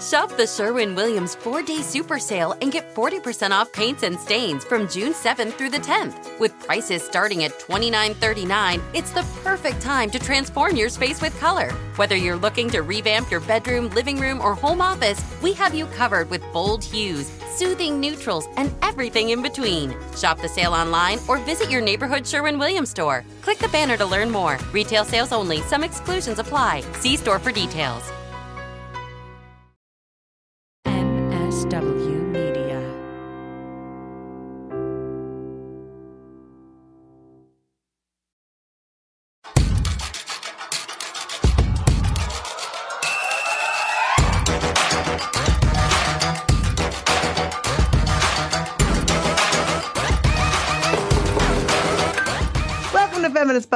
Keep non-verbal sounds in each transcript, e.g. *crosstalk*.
Shop the Sherwin Williams four day super sale and get 40% off paints and stains from June 7th through the 10th. With prices starting at $29.39, it's the perfect time to transform your space with color. Whether you're looking to revamp your bedroom, living room, or home office, we have you covered with bold hues, soothing neutrals, and everything in between. Shop the sale online or visit your neighborhood Sherwin Williams store. Click the banner to learn more. Retail sales only, some exclusions apply. See store for details.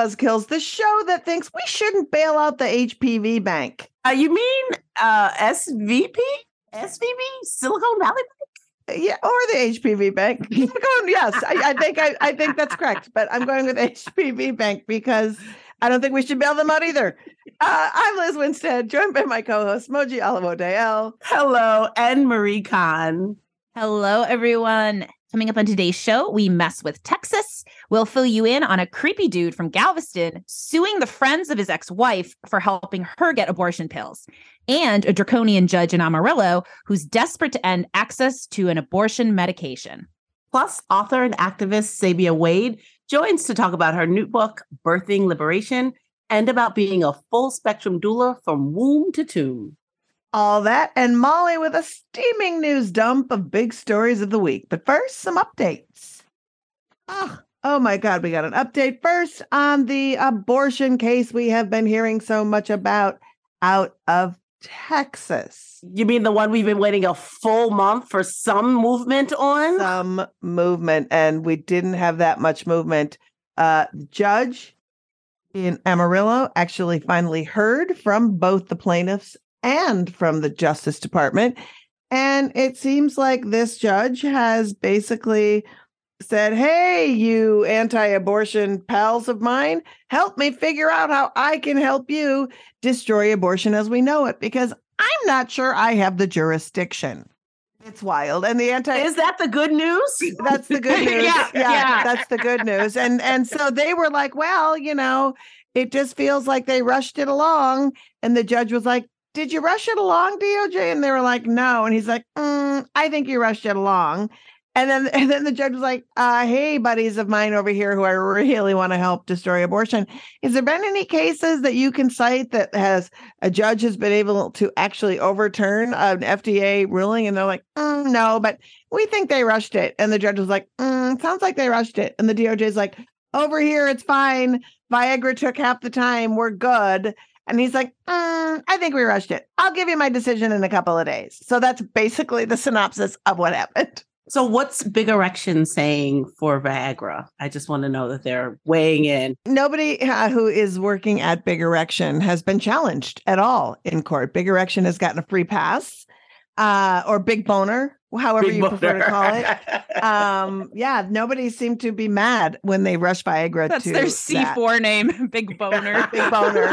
Buzzkills, the show that thinks we shouldn't bail out the HPV bank. Uh, you mean uh, SVP? SVB? Silicon Valley? Yeah, or the HPV bank. *laughs* I'm going, yes, I, I think I, I think that's correct, but I'm going with HPV bank because I don't think we should bail them out either. Uh, I'm Liz Winstead, joined by my co-host Moji Alawode-El. Hello, and Marie Khan. Hello, everyone. Coming up on today's show, we mess with Texas. We'll fill you in on a creepy dude from Galveston suing the friends of his ex wife for helping her get abortion pills, and a draconian judge in Amarillo who's desperate to end access to an abortion medication. Plus, author and activist Sabia Wade joins to talk about her new book, Birthing Liberation, and about being a full spectrum doula from womb to tomb. All that and Molly with a steaming news dump of big stories of the week. But first, some updates. Oh, oh my God, we got an update first on the abortion case we have been hearing so much about out of Texas. You mean the one we've been waiting a full month for some movement on? Some movement, and we didn't have that much movement. Uh, judge in Amarillo actually finally heard from both the plaintiffs and from the Justice Department. And it seems like this judge has basically said, Hey, you anti abortion pals of mine, help me figure out how I can help you destroy abortion as we know it, because I'm not sure I have the jurisdiction. It's wild. And the anti Is that the good news? *laughs* that's the good *laughs* news. Yeah, yeah. that's the good news. And and so they were like, well, you know, it just feels like they rushed it along. And the judge was like, did you rush it along, DOJ? And they were like, no. And he's like, "Mm, I think you rushed it along. And then *laughs* and then the judge was like, uh, hey, buddies of mine over here who I really want to help destroy abortion. Has there been any cases that you can cite that has a judge has been able to actually overturn an FDA ruling? And they're like, "Mm, no, but we think they rushed it. And the judge was like, "Mm, sounds like they rushed it. And the DOJ is like, over here, it's fine. Viagra took half the time. We're good. And he's like, "Mm, I think we rushed it. I'll give you my decision in a couple of days. So that's basically the synopsis of what happened. So, what's Big Erection saying for Viagra? I just want to know that they're weighing in. Nobody uh, who is working at Big Erection has been challenged at all in court. Big Erection has gotten a free pass uh, or Big Boner, however Big you prefer to call it. it. Um, yeah, nobody seemed to be mad when they rushed Viagra That's to their. C4 name, *laughs* Big Boner. *laughs* Big Boner.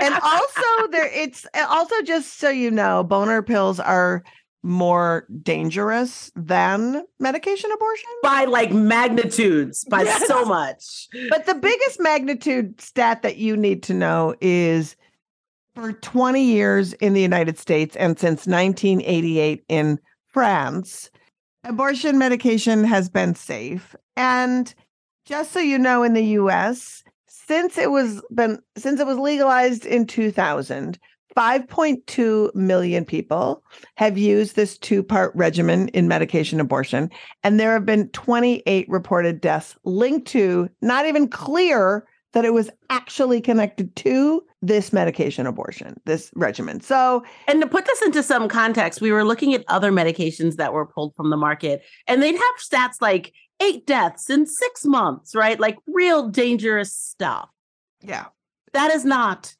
and also there it's also just so you know boner pills are more dangerous than medication abortion by like magnitudes, by Yes. so much. but the biggest magnitude stat that you need to know is for 20 years in the united states and since 1988 in france abortion medication has been safe and just so you know in the us since it was been since it was legalized in 2000 5.2 million people have used this two part regimen in medication abortion. And there have been 28 reported deaths linked to, not even clear that it was actually connected to this medication abortion, this regimen. So, And to put this into some context, we were looking at other medications that were pulled from the market, and they'd have stats like eight deaths in six months, right? Like real dangerous stuff. yeah. That is not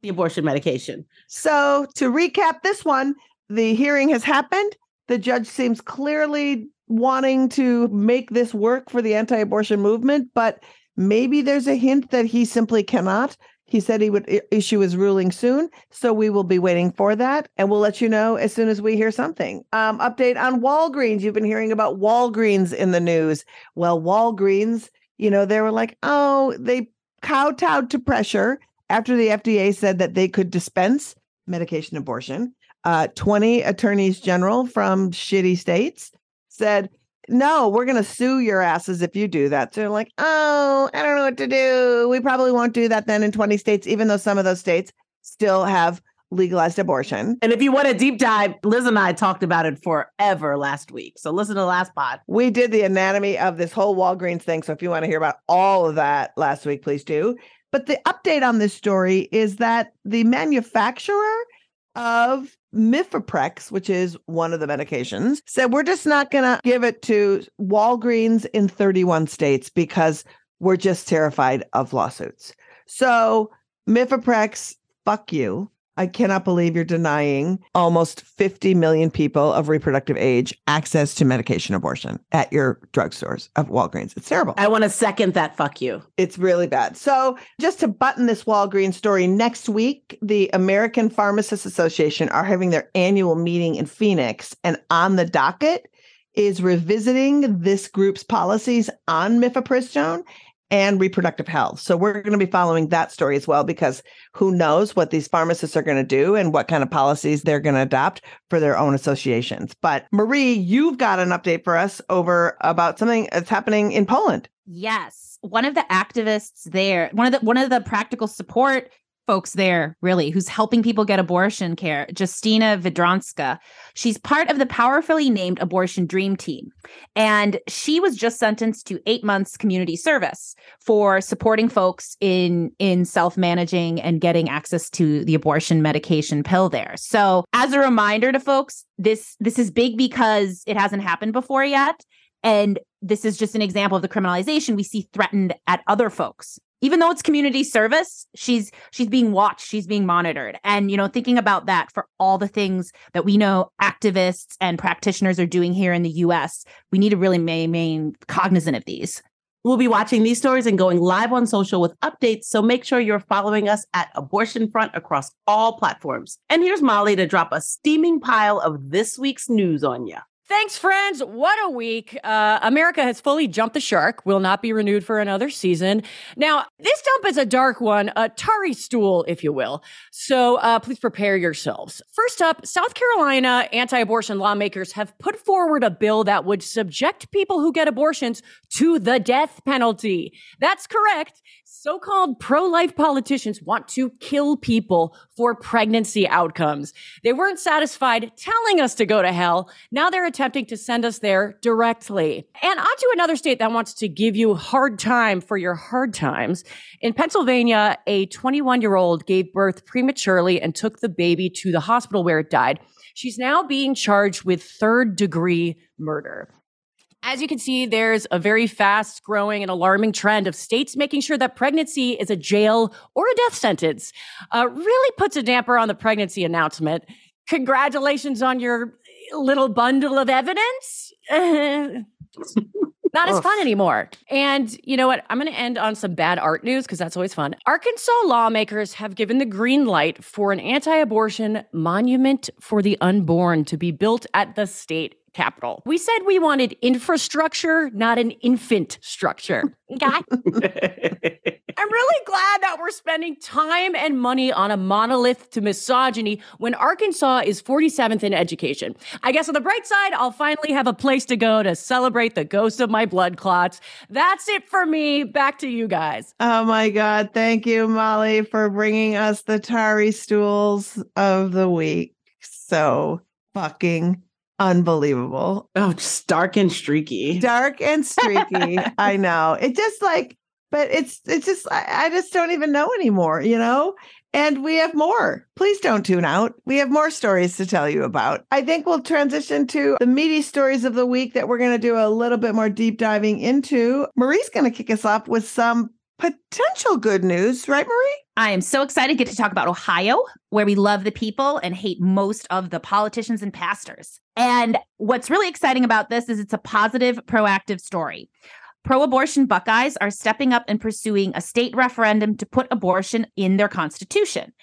the abortion medication. So, to recap this one, the hearing has happened. The judge seems clearly wanting to make this work for the anti abortion movement, but maybe there's a hint that he simply cannot. He said he would issue his ruling soon. So we will be waiting for that. And we'll let you know as soon as we hear something. Um, update on Walgreens. You've been hearing about Walgreens in the news. Well, Walgreens, you know, they were like, oh, they kowtowed to pressure after the FDA said that they could dispense medication abortion. Uh, 20 attorneys general from shitty states said, no, we're going to sue your asses if you do that. So they're like, oh, I don't know what to do. We probably won't do that then in 20 states, even though some of those states still have legalized abortion. And if you want a deep dive, Liz and I talked about it forever last week. So listen to the last pod. We did the anatomy of this whole Walgreens thing. So if you want to hear about all of that last week, please do. But the update on this story is that the manufacturer of Mifeprex, which is one of the medications, said we're just not going to give it to Walgreens in 31 states because we're just terrified of lawsuits. So Mifeprex, fuck you. I cannot believe you're denying almost 50 million people of reproductive age access to medication abortion at your drugstores of Walgreens. It's terrible. I want to second that. Fuck you. It's really bad. So, just to button this Walgreens story, next week, the American Pharmacists Association are having their annual meeting in Phoenix. And on the docket is revisiting this group's policies on mifepristone and reproductive health. So we're going to be following that story as well because who knows what these pharmacists are going to do and what kind of policies they're going to adopt for their own associations. But Marie, you've got an update for us over about something that's happening in Poland. Yes. One of the activists there, one of the one of the practical support folks there, really, who's helping people get abortion care, Justyna Wydrzyńska. She's part of the powerfully named Abortion Dream Team. And she was just sentenced to eight months community service for supporting folks in, in self-managing and getting access to the abortion medication pill there. So as a reminder to folks, this this is big because it hasn't happened before yet. And this is just an example of the criminalization we see threatened at other folks even though it's community service she's she's being watched she's being monitored and you know thinking about that for all the things that we know activists and practitioners are doing here in the US we need to really remain cognizant of these We'll be watching these stories and going live on social with updates. So make sure you're following us at Abortion Front across all platforms. And here's Molly to drop a steaming pile of this week's news on you. Thanks, friends. What a week. Uh, America has fully jumped the shark, will not be renewed for another season. Now, this dump is a dark one, a tarry stool, if you will. So uh, please prepare yourselves. First up, South Carolina anti abortion lawmakers have put forward a bill that would subject people who get abortions to the death penalty. That's correct. So called pro life politicians want to kill people for pregnancy outcomes. They weren't satisfied telling us to go to hell. Now they're attempting to send us there directly. And on to another state that wants to give you hard time for your hard times. In Pennsylvania, a 21 year old gave birth prematurely and took the baby to the hospital where it died. She's now being charged with third degree murder. As you can see, there's a very fast growing and alarming trend of states making sure that pregnancy is a jail or a death sentence. Uh, really puts a damper on the pregnancy announcement. Congratulations on your little bundle of evidence. *laughs* Not as fun anymore. And you know what? I'm going to end on some bad art news because that's always fun. Arkansas lawmakers have given the green light for an anti abortion monument for the unborn to be built at the state capital. We said we wanted infrastructure, not an infant structure. Okay. *laughs* I'm really glad that we're spending time and money on a monolith to misogyny when Arkansas is 47th in education. I guess on the bright side, I'll finally have a place to go to celebrate the ghost of my blood clots. That's it for me. Back to you guys. Oh my God. Thank you, Molly, for bringing us the Tari stools of the week. So fucking unbelievable. Oh, just dark and streaky. Dark and streaky. *laughs* I know. It just like, but it's it's just I, I just don't even know anymore, you know? And we have more. Please don't tune out. We have more stories to tell you about. I think we'll transition to the meaty stories of the week that we're going to do a little bit more deep diving into. Marie's going to kick us off with some potential good news, right, Marie? I am so excited to get to talk about Ohio, where we love the people and hate most of the politicians and pastors. And what's really exciting about this is it's a positive, proactive story. Pro abortion Buckeyes are stepping up and pursuing a state referendum to put abortion in their constitution.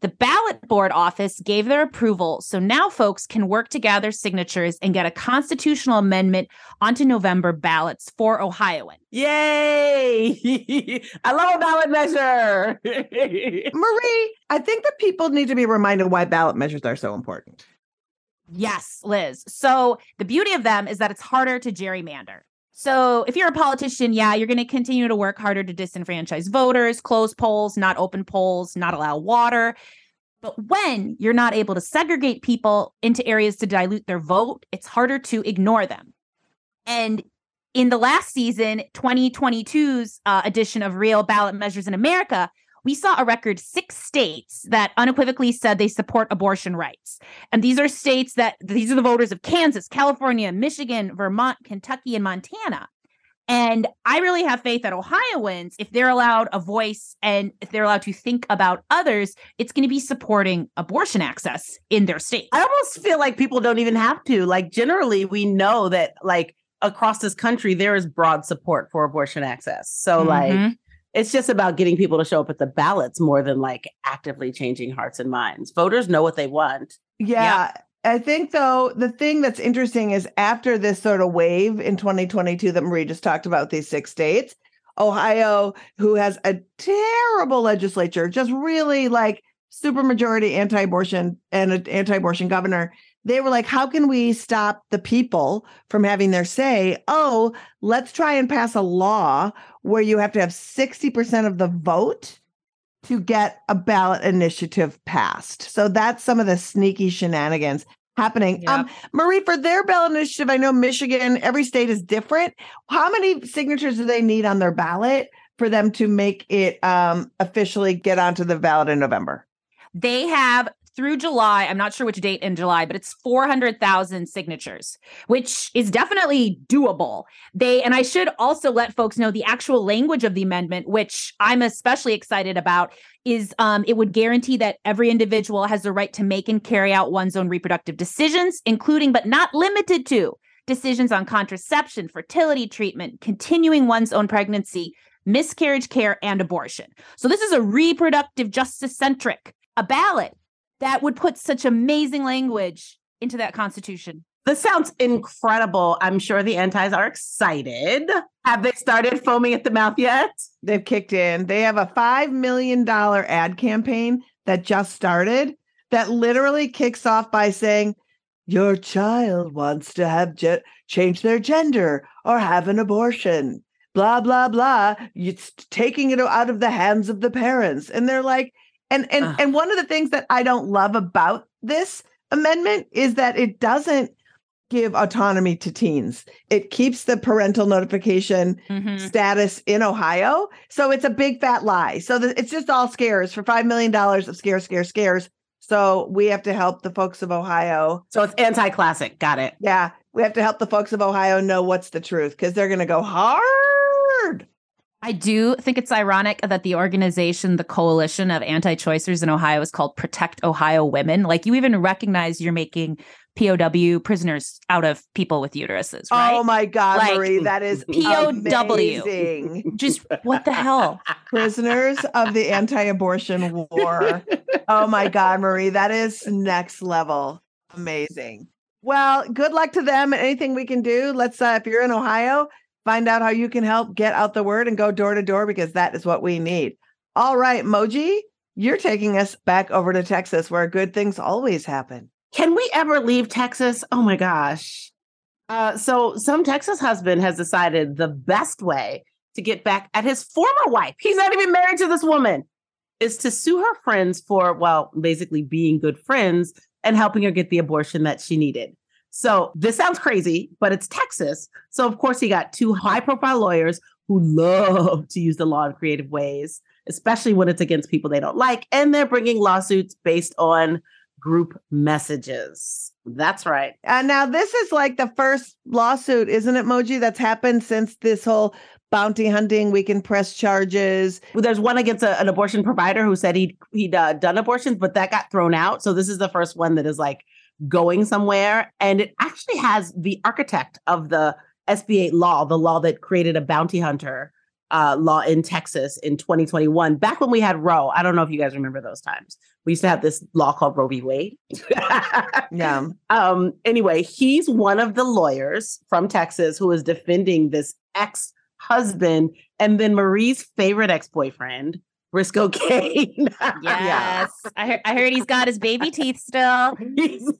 The ballot board office gave their approval, so now folks can work to gather signatures and get a constitutional amendment onto November ballots for Ohioans. Yay! *laughs* I love a ballot measure. *laughs* Marie, I think that people need to be reminded why ballot measures are so important. Yes, Liz. So the beauty of them is that it's harder to gerrymander. So if you're a politician, yeah, you're going to continue to work harder to disenfranchise voters, close polls, not open polls, not allow water. But when you're not able to segregate people into areas to dilute their vote, it's harder to ignore them. And in the last season, 2022's uh, edition of Real Ballot Measures in America, we saw a record six states that unequivocally said they support abortion rights. And these are states that these are the voters of Kansas, California, Michigan, Vermont, Kentucky, and Montana. And I really have faith that Ohioans, if they're allowed a voice and if they're allowed to think about others, it's going to be supporting abortion access in their state. I almost feel like people don't even have to. Like, generally, we know that, like, across this country, there is broad support for abortion access. So, mm-hmm. like, it's just about getting people to show up at the ballots more than like actively changing hearts and minds. Voters know what they want. Yeah. yeah. I think though the thing that's interesting is after this sort of wave in 2022 that Marie just talked about these six states, Ohio, who has a terrible legislature, just really like super majority anti-abortion and an anti-abortion governor, they were like, how can we stop the people from having their say? Oh, let's try and pass a law where you have to have 60% of the vote to get a ballot initiative passed. So that's some of the sneaky shenanigans happening. Yep. Um, Marie, for their ballot initiative, I know Michigan, every state is different. How many signatures do they need on their ballot for them to make it um, officially get onto the ballot in November? They have through July, I'm not sure which date in July, but it's 400,000 signatures, which is definitely doable. They, and I should also let folks know the actual language of the amendment, which I'm especially excited about, is um, it would guarantee that every individual has the right to make and carry out one's own reproductive decisions, including but not limited to decisions on contraception, fertility treatment, continuing one's own pregnancy, miscarriage care, and abortion. So this is a reproductive justice centric a ballot that would put such amazing language into that constitution. This sounds incredible. I'm sure the antis are excited. Have they started foaming at the mouth yet? They've kicked in. They have a $5 million ad campaign that just started that literally kicks off by saying, Your child wants to have ge- change their gender or have an abortion. Blah, blah, blah. It's taking it out of the hands of the parents. And they're like, and and uh. and one of the things that I don't love about this amendment is that it doesn't give autonomy to teens. It keeps the parental notification mm-hmm. status in Ohio. So it's a big fat lie. So the, it's just all scares for $5 million of scare, scare, scares. So we have to help the folks of Ohio. So it's anti classic. Got it. Yeah. We have to help the folks of Ohio know what's the truth because they're going to go hard. I do think it's ironic that the organization, the coalition of anti choicers in Ohio is called Protect Ohio Women. Like you even recognize you're making POW prisoners out of people with uteruses, right? Oh my God, like, Marie, that is *laughs* POW. Amazing. Just what the hell? *laughs* prisoners of the anti abortion war. oh my God, Marie, that is next level. Amazing. Well, good luck to them. Anything we can do, let's, uh, if you're in Ohio, Find out how you can help get out the word and go door to door because that is what we need. All right, Moji, you're taking us back over to Texas where good things always happen. Can we ever leave Texas? Oh my gosh. Uh, so, some Texas husband has decided the best way to get back at his former wife, he's not even married to this woman, is to sue her friends for, well, basically being good friends and helping her get the abortion that she needed. So this sounds crazy, but it's Texas. So of course he got two high profile lawyers who love to use the law in creative ways, especially when it's against people they don't like. And they're bringing lawsuits based on group messages. That's right. And now this is like the first lawsuit, isn't it, Moji, that's happened since this whole bounty hunting, we can press charges. Well, there's one against a, an abortion provider who said he'd he'd uh, done abortions, but that got thrown out. So this is the first one that is like going somewhere. And it actually has the architect of the SB 8 law, the law that created a bounty hunter uh, law in Texas in 2021, back when we had Roe. I don't know if you guys remember those times. We used to have this law called Roe v. Wade. *laughs* Yeah. um, anyway, he's one of the lawyers from Texas who is defending this ex husband and then Marie's favorite ex boyfriend, Briscoe *laughs* Cain. Yes. *laughs* I, heard, I heard he's got his baby teeth still. *laughs* He's-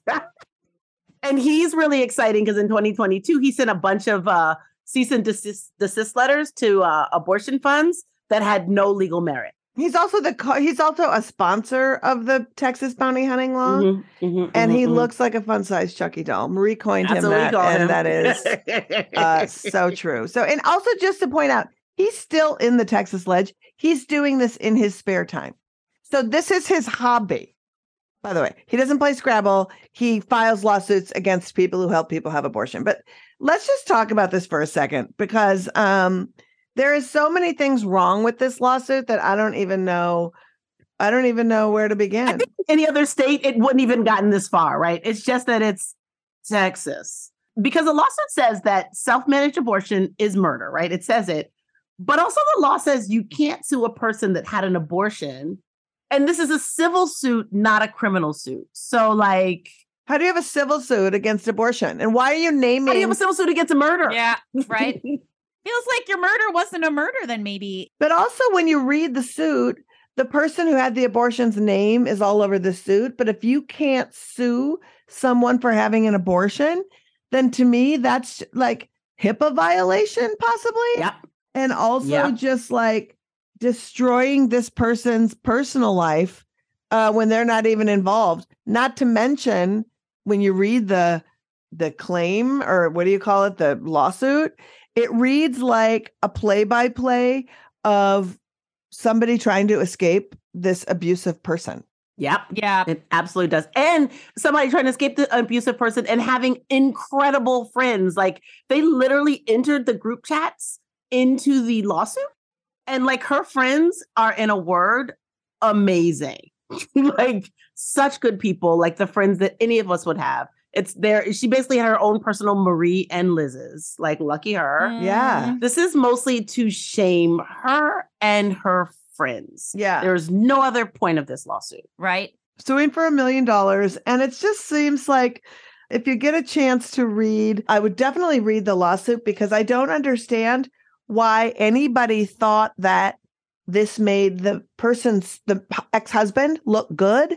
and he's really exciting because in 2022 he sent a bunch of uh, cease and desist, desist letters to uh, abortion funds that had no legal merit. He's also the co- he's also a sponsor of the Texas bounty hunting law. Mhm, mhm, And he mhm. looks like a fun sized Chucky doll. Marie coined That's him that, and him. that is uh, so true. So, and also just to point out, he's still in the Texas Ledge. He's doing this in his spare time. So this is his hobby. By the way, he doesn't play Scrabble. He files lawsuits against people who help people have abortion. But let's just talk about this for a second because um, there is so many things wrong with this lawsuit that I don't even know. I don't even know where to begin. any other state, it wouldn't even gotten this far, right? It's just that it's Texas. Because the lawsuit says that self managed abortion is murder, right? It says it. But also, the law says you can't sue a person that had an abortion. And this is a civil suit, not a criminal suit. So, like, How do you have a civil suit against abortion? And why are you naming? how do you have a civil suit against a murder? Yeah, right. *laughs* Feels like your murder wasn't a murder, then maybe. But also, when you read the suit, the person who had the abortion's name is all over the suit. But if you can't sue someone for having an abortion, then to me, that's like HIPAA violation, possibly. Yep. And also Yeah. just like destroying this person's personal life uh, when they're not even involved. Not to mention when you read the the claim or what do you call it, the lawsuit, it reads like a play-by-play of somebody trying to escape this abusive person. Yep. Yeah. It absolutely does. And somebody trying to escape the abusive person and having incredible friends. Like they literally entered the group chats into the lawsuit. And like her friends are, in a word, amazing. *laughs* like such good people, like the friends that any of us would have. It's there. She basically had her own personal Marie and Liz's. Like, lucky her. Yeah. Mm. This is mostly to shame her and her friends. Yeah. There's no other point of this lawsuit. Right. suing for a million dollars. And it just seems like if you get a chance to read, I would definitely read the lawsuit because I don't understand why anybody thought that this made the person's the ex-husband look good.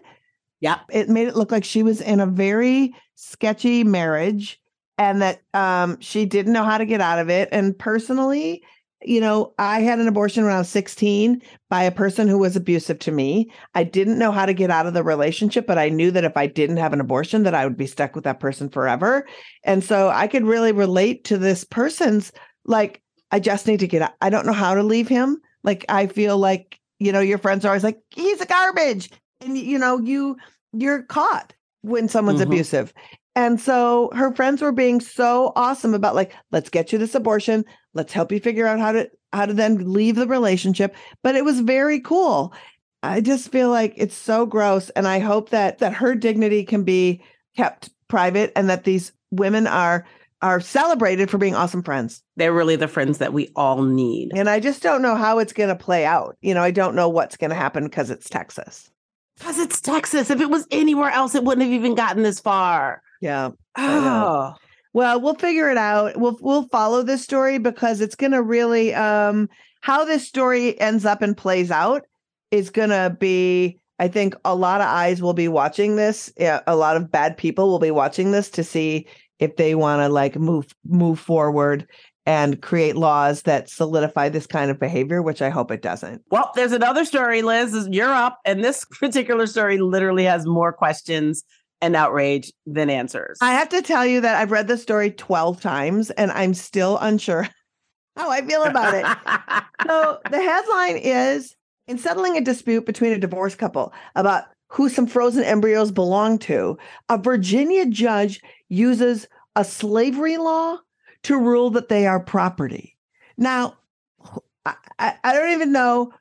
Yep. It made it look like she was in a very sketchy marriage and that um she didn't know how to get out of it. And personally, you know, I had an abortion when I was 16 by a person who was abusive to me. I didn't know how to get out of the relationship, but I knew that if I didn't have an abortion that I would be stuck with that person forever. And so I could really relate to this person's like I just need to get out. I don't know how to leave him. Like I feel like, you know, your friends are always like he's a garbage and you know, you you're caught when someone's Mhm. abusive. And so her friends were being so awesome about like, let's get you this abortion. Let's help you figure out how to how to then leave the relationship. But it was very cool. I just feel like it's so gross. And I hope that that her dignity can be kept private and that these women are are celebrated for being awesome friends. They're really the friends that we all need. And I just don't know how it's gonna play out. You know, I don't know what's gonna happen because it's Texas. Because it's Texas. If it was anywhere else, it wouldn't have even gotten this far. Yeah. Oh, Well, we'll figure it out. We'll we'll follow this story because it's going to really um how this story ends up and plays out is going to be I think a lot of eyes will be watching this. Yeah, a lot of bad people will be watching this to see if they want to like move move forward and create laws that solidify this kind of behavior, which I hope it doesn't. well, there's another story, Liz. You're up. And this *laughs* particular story literally has more questions and outrage than answers. I have to tell you that I've read the story 12 times and I'm still unsure *laughs* how I feel about it. *laughs* So the headline is in settling a dispute between a divorced couple about who some frozen embryos belong to, a Virginia judge uses a slavery law to rule that they are property. Now, I, I don't even know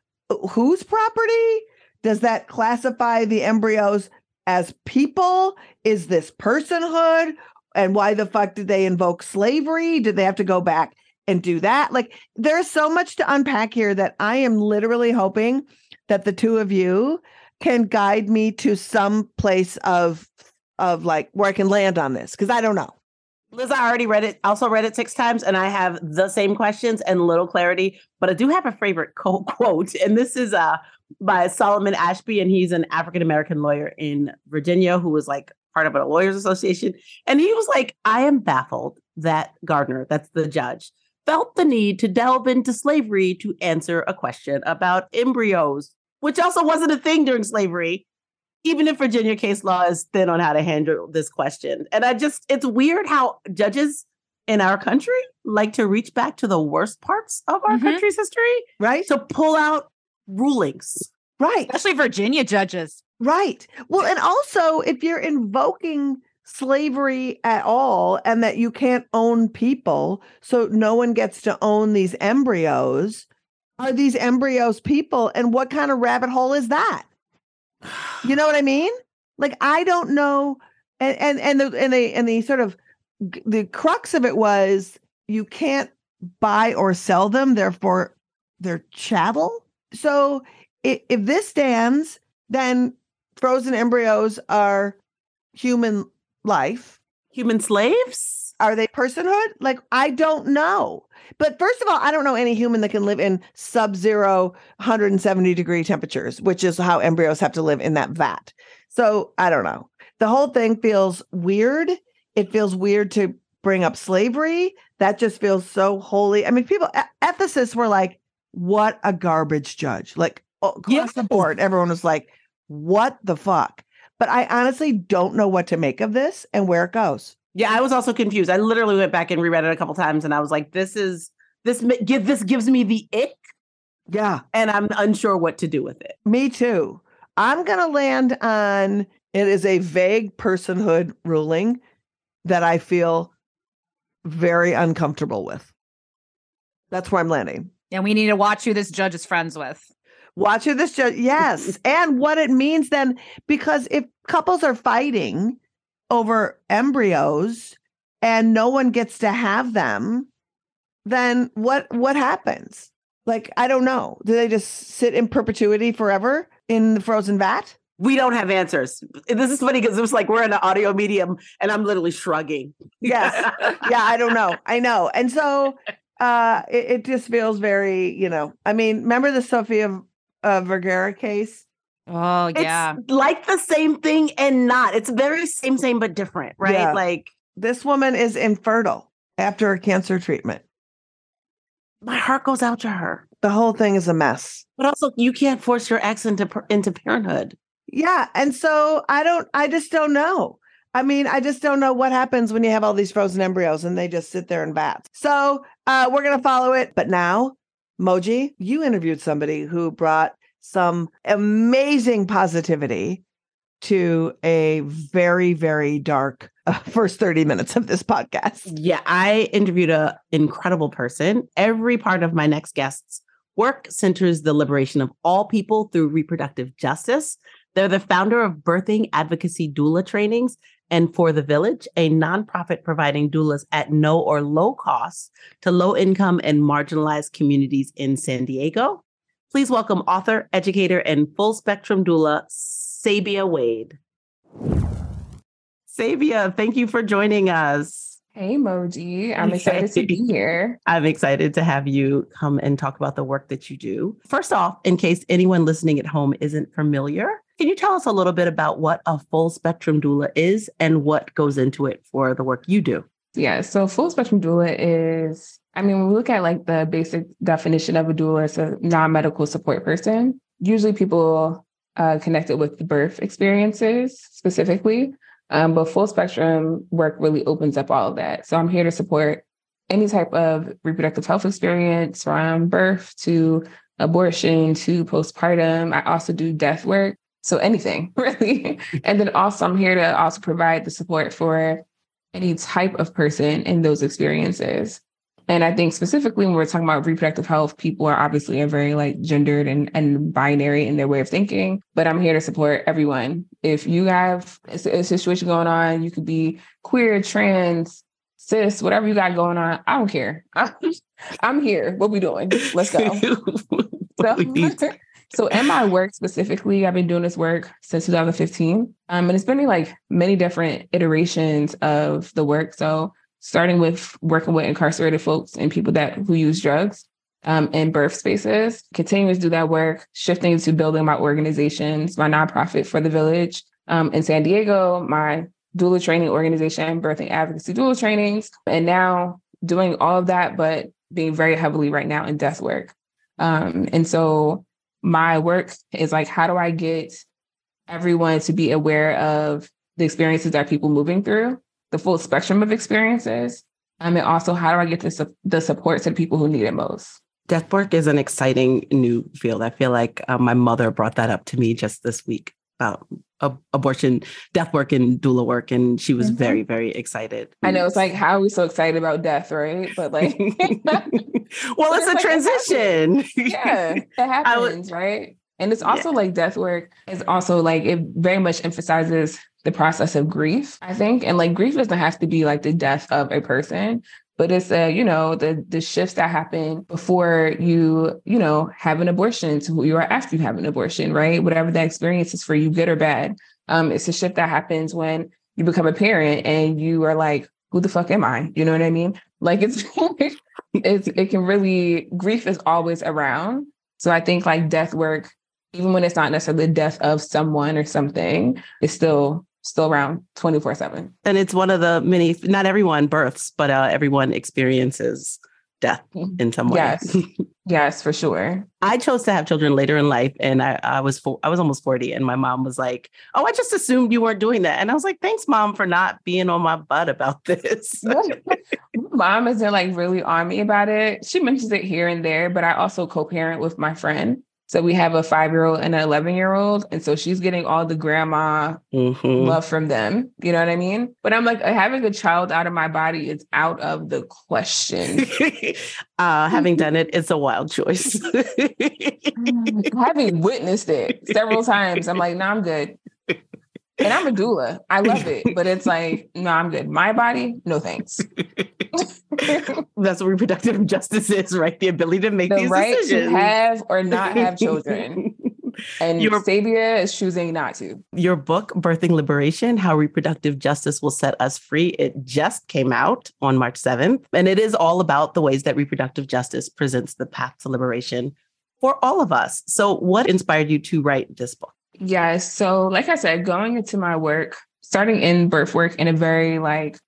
whose property. Does that classify the embryos as people? Is this personhood? and why the fuck did they invoke slavery? Did they have to go back and do that? Like there's so much to unpack here that I am literally hoping that the two of you can guide me to some place of of like where I can land on this because I don't know. Liz, I already read it, also read it six times, and I have the same questions and little clarity. But I do have a favorite co- *laughs* quote, and this is uh by Solomon Ashby, and he's an African American lawyer in Virginia who was like part of a lawyers association. And he was like, I am baffled that Gardiner, that's the judge, felt the need to delve into slavery to answer a question about embryos, which also wasn't a thing during slavery even if Virginia case law is thin on how to handle this question. And I just, it's weird how judges in our country like to reach back to the worst parts of our Mhm. country's history Right? to pull out rulings. Right. Especially Virginia judges. Right. Well, and also if you're invoking slavery at all and that you can't own people, so no one gets to own these embryos, are these embryos people? And what kind of rabbit hole is that? You know what I mean? Like I don't know. And and and the and the and the sort of the crux of it was you can't buy or sell them, therefore they're chattel. So i- if this stands, then frozen embryos are human life. Human slaves? Are they personhood? Like, I don't know. But first of all, I don't know any human that can live in sub zero 170 degree temperatures, which is how embryos have to live in that vat. So I don't know. The whole thing feels weird. It feels weird to bring up slavery. That just feels so holy. I mean, people, ethicists were like, what a garbage judge. Like, across the board, everyone was like, what the fuck? But I honestly don't know what to make of this and where it goes. Yeah, I was also confused. I literally went back and reread it a couple times and I was like, this is, this, give, this gives me the ick Yeah. and I'm unsure what to do with it. Me too. I'm going to land on it is a vague personhood ruling that I feel very uncomfortable with. That's where I'm landing. And we need to watch who this judge is friends with. Watch who this judge, yes, and what it means then, because if couples are fighting over embryos and no one gets to have them, then what what happens? Like I don't know. Do they just sit in perpetuity forever in the frozen vat? We don't have answers. This is funny because it was like we're in an audio medium and I'm literally shrugging. Yes. yeah, I don't know. I know. And so uh it, it just feels very, you know, I mean, remember the Sofia uh, Vergara case? Oh, It's yeah. like the same thing and not. It's very same, same, but different, right? Yeah. Like This woman is infertile after a cancer treatment. my heart goes out to her. The whole thing is a mess. But also, you can't force your ex into into parenthood. Yeah. And so I don't, I just don't know. I mean, I just don't know what happens when you have all these frozen embryos and they just sit there in vats. So uh, we're going to follow it. But now, Moji, you interviewed somebody who brought some amazing positivity to a very, very dark *laughs* uh, first 30 minutes of this podcast. Yeah, I interviewed an incredible person. Every part of my next guest's work centers the liberation of all people through reproductive justice. They're the founder of Birthing Advocacy Doula Trainings and For the Village, a nonprofit providing doulas at no or low cost to low income and marginalized communities in San Diego. Please welcome author, educator, and full spectrum doula, Sabia Wade. Sabia, thank you for joining us. Hey, Moji. I'm excited to be *laughs* here. I'm excited to have you come and talk about the work that you do. First off, in case anyone listening at home isn't familiar, can you tell us a little bit about what a full spectrum doula is and what goes into it for the work you do? Yeah, so full spectrum doula is, I mean, when we look at like the basic definition of a doula, it's a non medical support person. Usually people uh, connect it with the birth experiences specifically. Um, but full spectrum work really opens up all of that. So I'm here to support any type of reproductive health experience from birth to abortion to postpartum. I also do death work. So anything *laughs* really. and then also I'm here to also provide the support for any type of person in those experiences. And I think specifically when we're talking about reproductive health, people are obviously are very like gendered and, and binary in their way of thinking. But I'm here to support everyone. If you have a, a situation going on, you could be queer, trans, cis, whatever you got going on. I don't care. I'm, *laughs* I'm here. What we doing? Let's go. *laughs* so, *laughs* so in my work specifically, I've been doing this work since 2015. Um, and it's been like many different iterations of the work. So starting with working with incarcerated folks and people that who use drugs um, in birth spaces, continuing to do that work, shifting to building my organizations, my nonprofit for the village um, in San Diego, my doula training organization, birthing advocacy doula trainings, and now doing all of that, but being very heavily right now in death work. Um, and so my work is like, how do I get everyone to be aware of the experiences that people moving through the full spectrum of experiences. Um, and also, how do I get the, su- the support to people who need it most? Death work is an exciting new field. I feel like uh, my mother brought that up to me just this week about abortion, death work, and doula work, and she was mm-hmm. very, very excited. I know it's like, how are we so excited about death, right? But like, *laughs* well, it's, a like, transition. It yeah, it *laughs* happens, right? And it's also yeah. like death work is also like it very much emphasizes the process of grief, I think. And like grief doesn't have to be like the death of a person, but it's a, you know, the the shifts that happen before you, you know, have an abortion to who you are after you have an abortion, right? Whatever that experience is for you, good or bad. Um, it's a shift that happens when you become a parent and you are like, who the fuck am I? You know what I mean? Like it's *laughs* it's it can really grief is always around. So I think like death work, even when it's not necessarily the death of someone or something, is still still around 24 7 and it's one of the many not everyone births but uh, everyone experiences death mm-hmm. in some way. Yes. *laughs* Yes for sure. I chose to have children later in life and i, I was four, i was almost 40 and my mom was like oh i just assumed you weren't doing that. And i was like thanks mom for not being on my butt about *laughs* this. *laughs* Mom isn't like really on me about it. She mentions it here and there but i also co-parent with my friend so we have a five year old and an 11 year old. And so she's getting all the grandma mm-hmm. love from them. You know what I mean? But I'm like, having a child out of my body is out of the question. *laughs* uh, having done it, it's a wild choice. *laughs* having witnessed it several times, I'm like, no, nah, I'm good. *laughs* And I'm a doula. I love it, but it's *laughs* like, no, I'm good. My body, no thanks. *laughs* That's what reproductive justice is, right? The ability to make the these right decisions. to have or not *laughs* have children. And your, Sabia is choosing not to. Your book, Birthing Liberation How Reproductive Justice Will Set Us Free, it just came out on March 7th. And it is all about the ways that reproductive justice presents the path to liberation for all of us. So, what inspired you to write this book? Yes. So, like I said, going into my work, starting in birth work in a very like,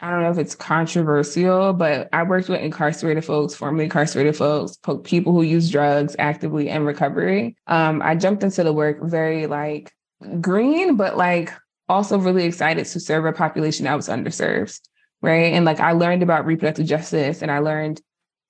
I don't know if it's controversial, but I worked with incarcerated folks, formerly incarcerated folks, people who use drugs actively in recovery. Um, I jumped into the work very like green, but like also really excited to serve a population that was underserved. Right. And like I learned about reproductive justice and I learned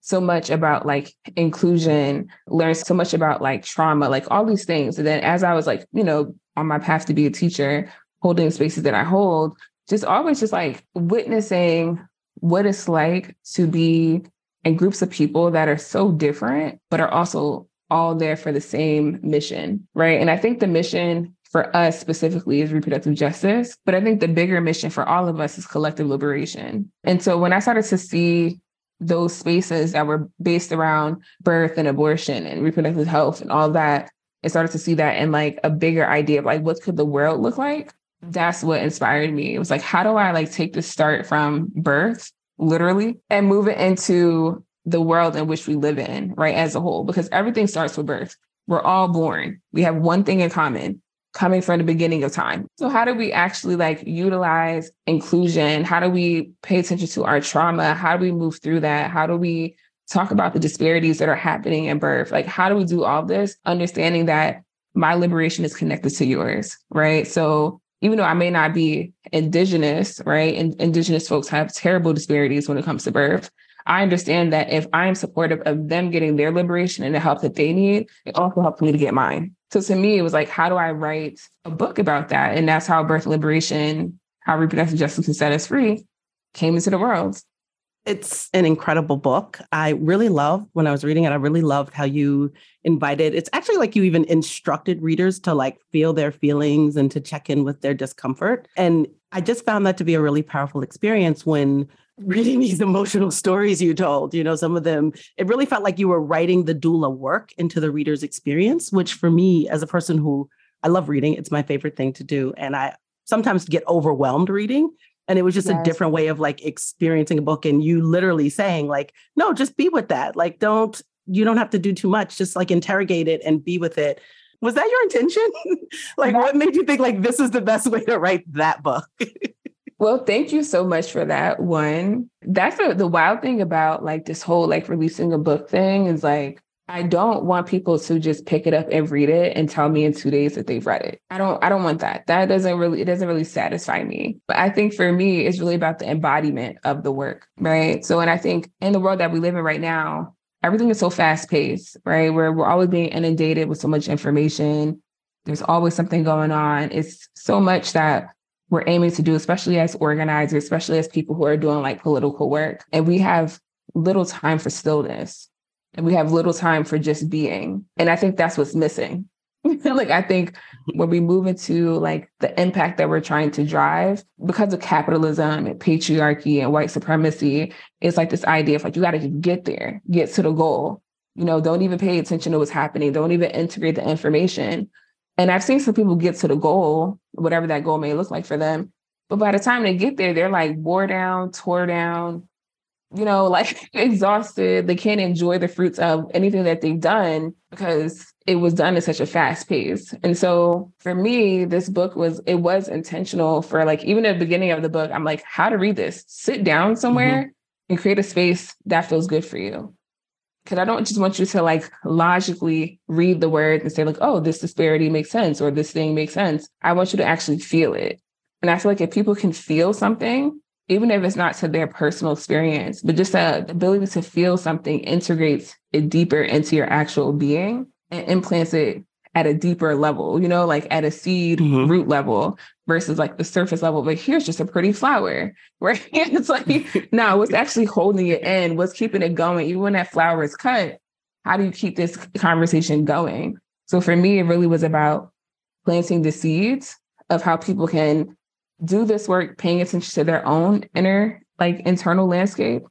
so much about like inclusion, learned so much about like trauma, like all these things. And then as I was like, you know, on my path to be a teacher, holding spaces that I hold, just always just like witnessing what it's like to be in groups of people that are so different, but are also all there for the same mission, right? And I think the mission for us specifically is reproductive justice, but I think the bigger mission for all of us is collective liberation. And so when I started to see those spaces that were based around birth and abortion and reproductive health and all that and started to see that in like a bigger idea of like what could the world look like that's what inspired me. It was like how do i like take the start from birth literally and move it into the world in which we live in right as a whole? Because everything starts with birth. We're all born. We have one thing in common coming from the beginning of time. So how do we actually like utilize inclusion? How do we pay attention to our trauma? How do we move through that? How do we talk about the disparities that are happening in birth? Like how do we do all this understanding that my liberation is connected to yours, right? So even though I may not be indigenous, right? And indigenous folks have terrible disparities when it comes to birth. I understand that if I'm supportive of them getting their liberation and the help that they need, it also helps me to get mine. So to me, it was like, how do I write a book about that? And that's how birth liberation, how reproductive justice can set us free, came into the world. It's an incredible book. I really love when I was reading it, I really loved how you invited it's actually like you even instructed readers to like feel their feelings and to check in with their discomfort. And I just found that to be a really powerful experience when reading *laughs* these emotional stories you told. You know, some of them, it really felt like you were writing the doula work into the reader's experience, which for me, as a person who I love reading, it's my favorite thing to do. And I sometimes get overwhelmed reading and it was just yes. a different way of like experiencing a book and you literally saying like no just be with that like don't you don't have to do too much just like interrogate it and be with it was that your intention *laughs* like what made you think like this is the best way to write that book *laughs* well thank you so much for that one that's the, the wild thing about like this whole like releasing a book thing is like I don't want people to just pick it up and read it and tell me in two days that they've read it. I don't I don't want that. That doesn't really it doesn't really satisfy me. But I think for me, it's really about the embodiment of the work. Right. So and I think in the world that we live in right now, everything is so fast paced, right? Where we're always being inundated with so much information. There's always something going on. It's so much that we're aiming to do, especially as organizers, especially as people who are doing like political work. And we have little time for stillness and we have little time for just being. And I think that's what's missing. *laughs* like I think when we move into like the impact that we're trying to drive because of capitalism and patriarchy and white supremacy, it's like this idea of like you got to get there, get to the goal. You know, don't even pay attention to what's happening. Don't even integrate the information. And I've seen some people get to the goal, whatever that goal may look like for them. But by the time they get there, they're like wore down, tore down, you know, *laughs* like exhausted. They can't enjoy the fruits of anything that they've done because it was done at such a fast pace. And so for me, this book was, it was intentional for like, even at the beginning of the book, I'm like, how to read this? Sit down somewhere mm-hmm. and create a space that feels good for you. Cause I don't just want you to like logically read the words and say, like, oh, this disparity makes sense or this thing makes sense. I want you to actually feel it. And I feel like if people can feel something, even if it's not to their personal experience, but just the ability to feel something integrates it deeper into your actual being and implants it at a deeper level, you know, like at a seed mm-hmm. root level versus like the surface level. But here's just a pretty flower, *laughs* right? it's like, no, what's actually holding it in, what's keeping it going, even when that flower is cut, how do you keep this conversation going? So for me, it really was about planting the seeds of how people can do this work paying attention to their own inner like internal landscape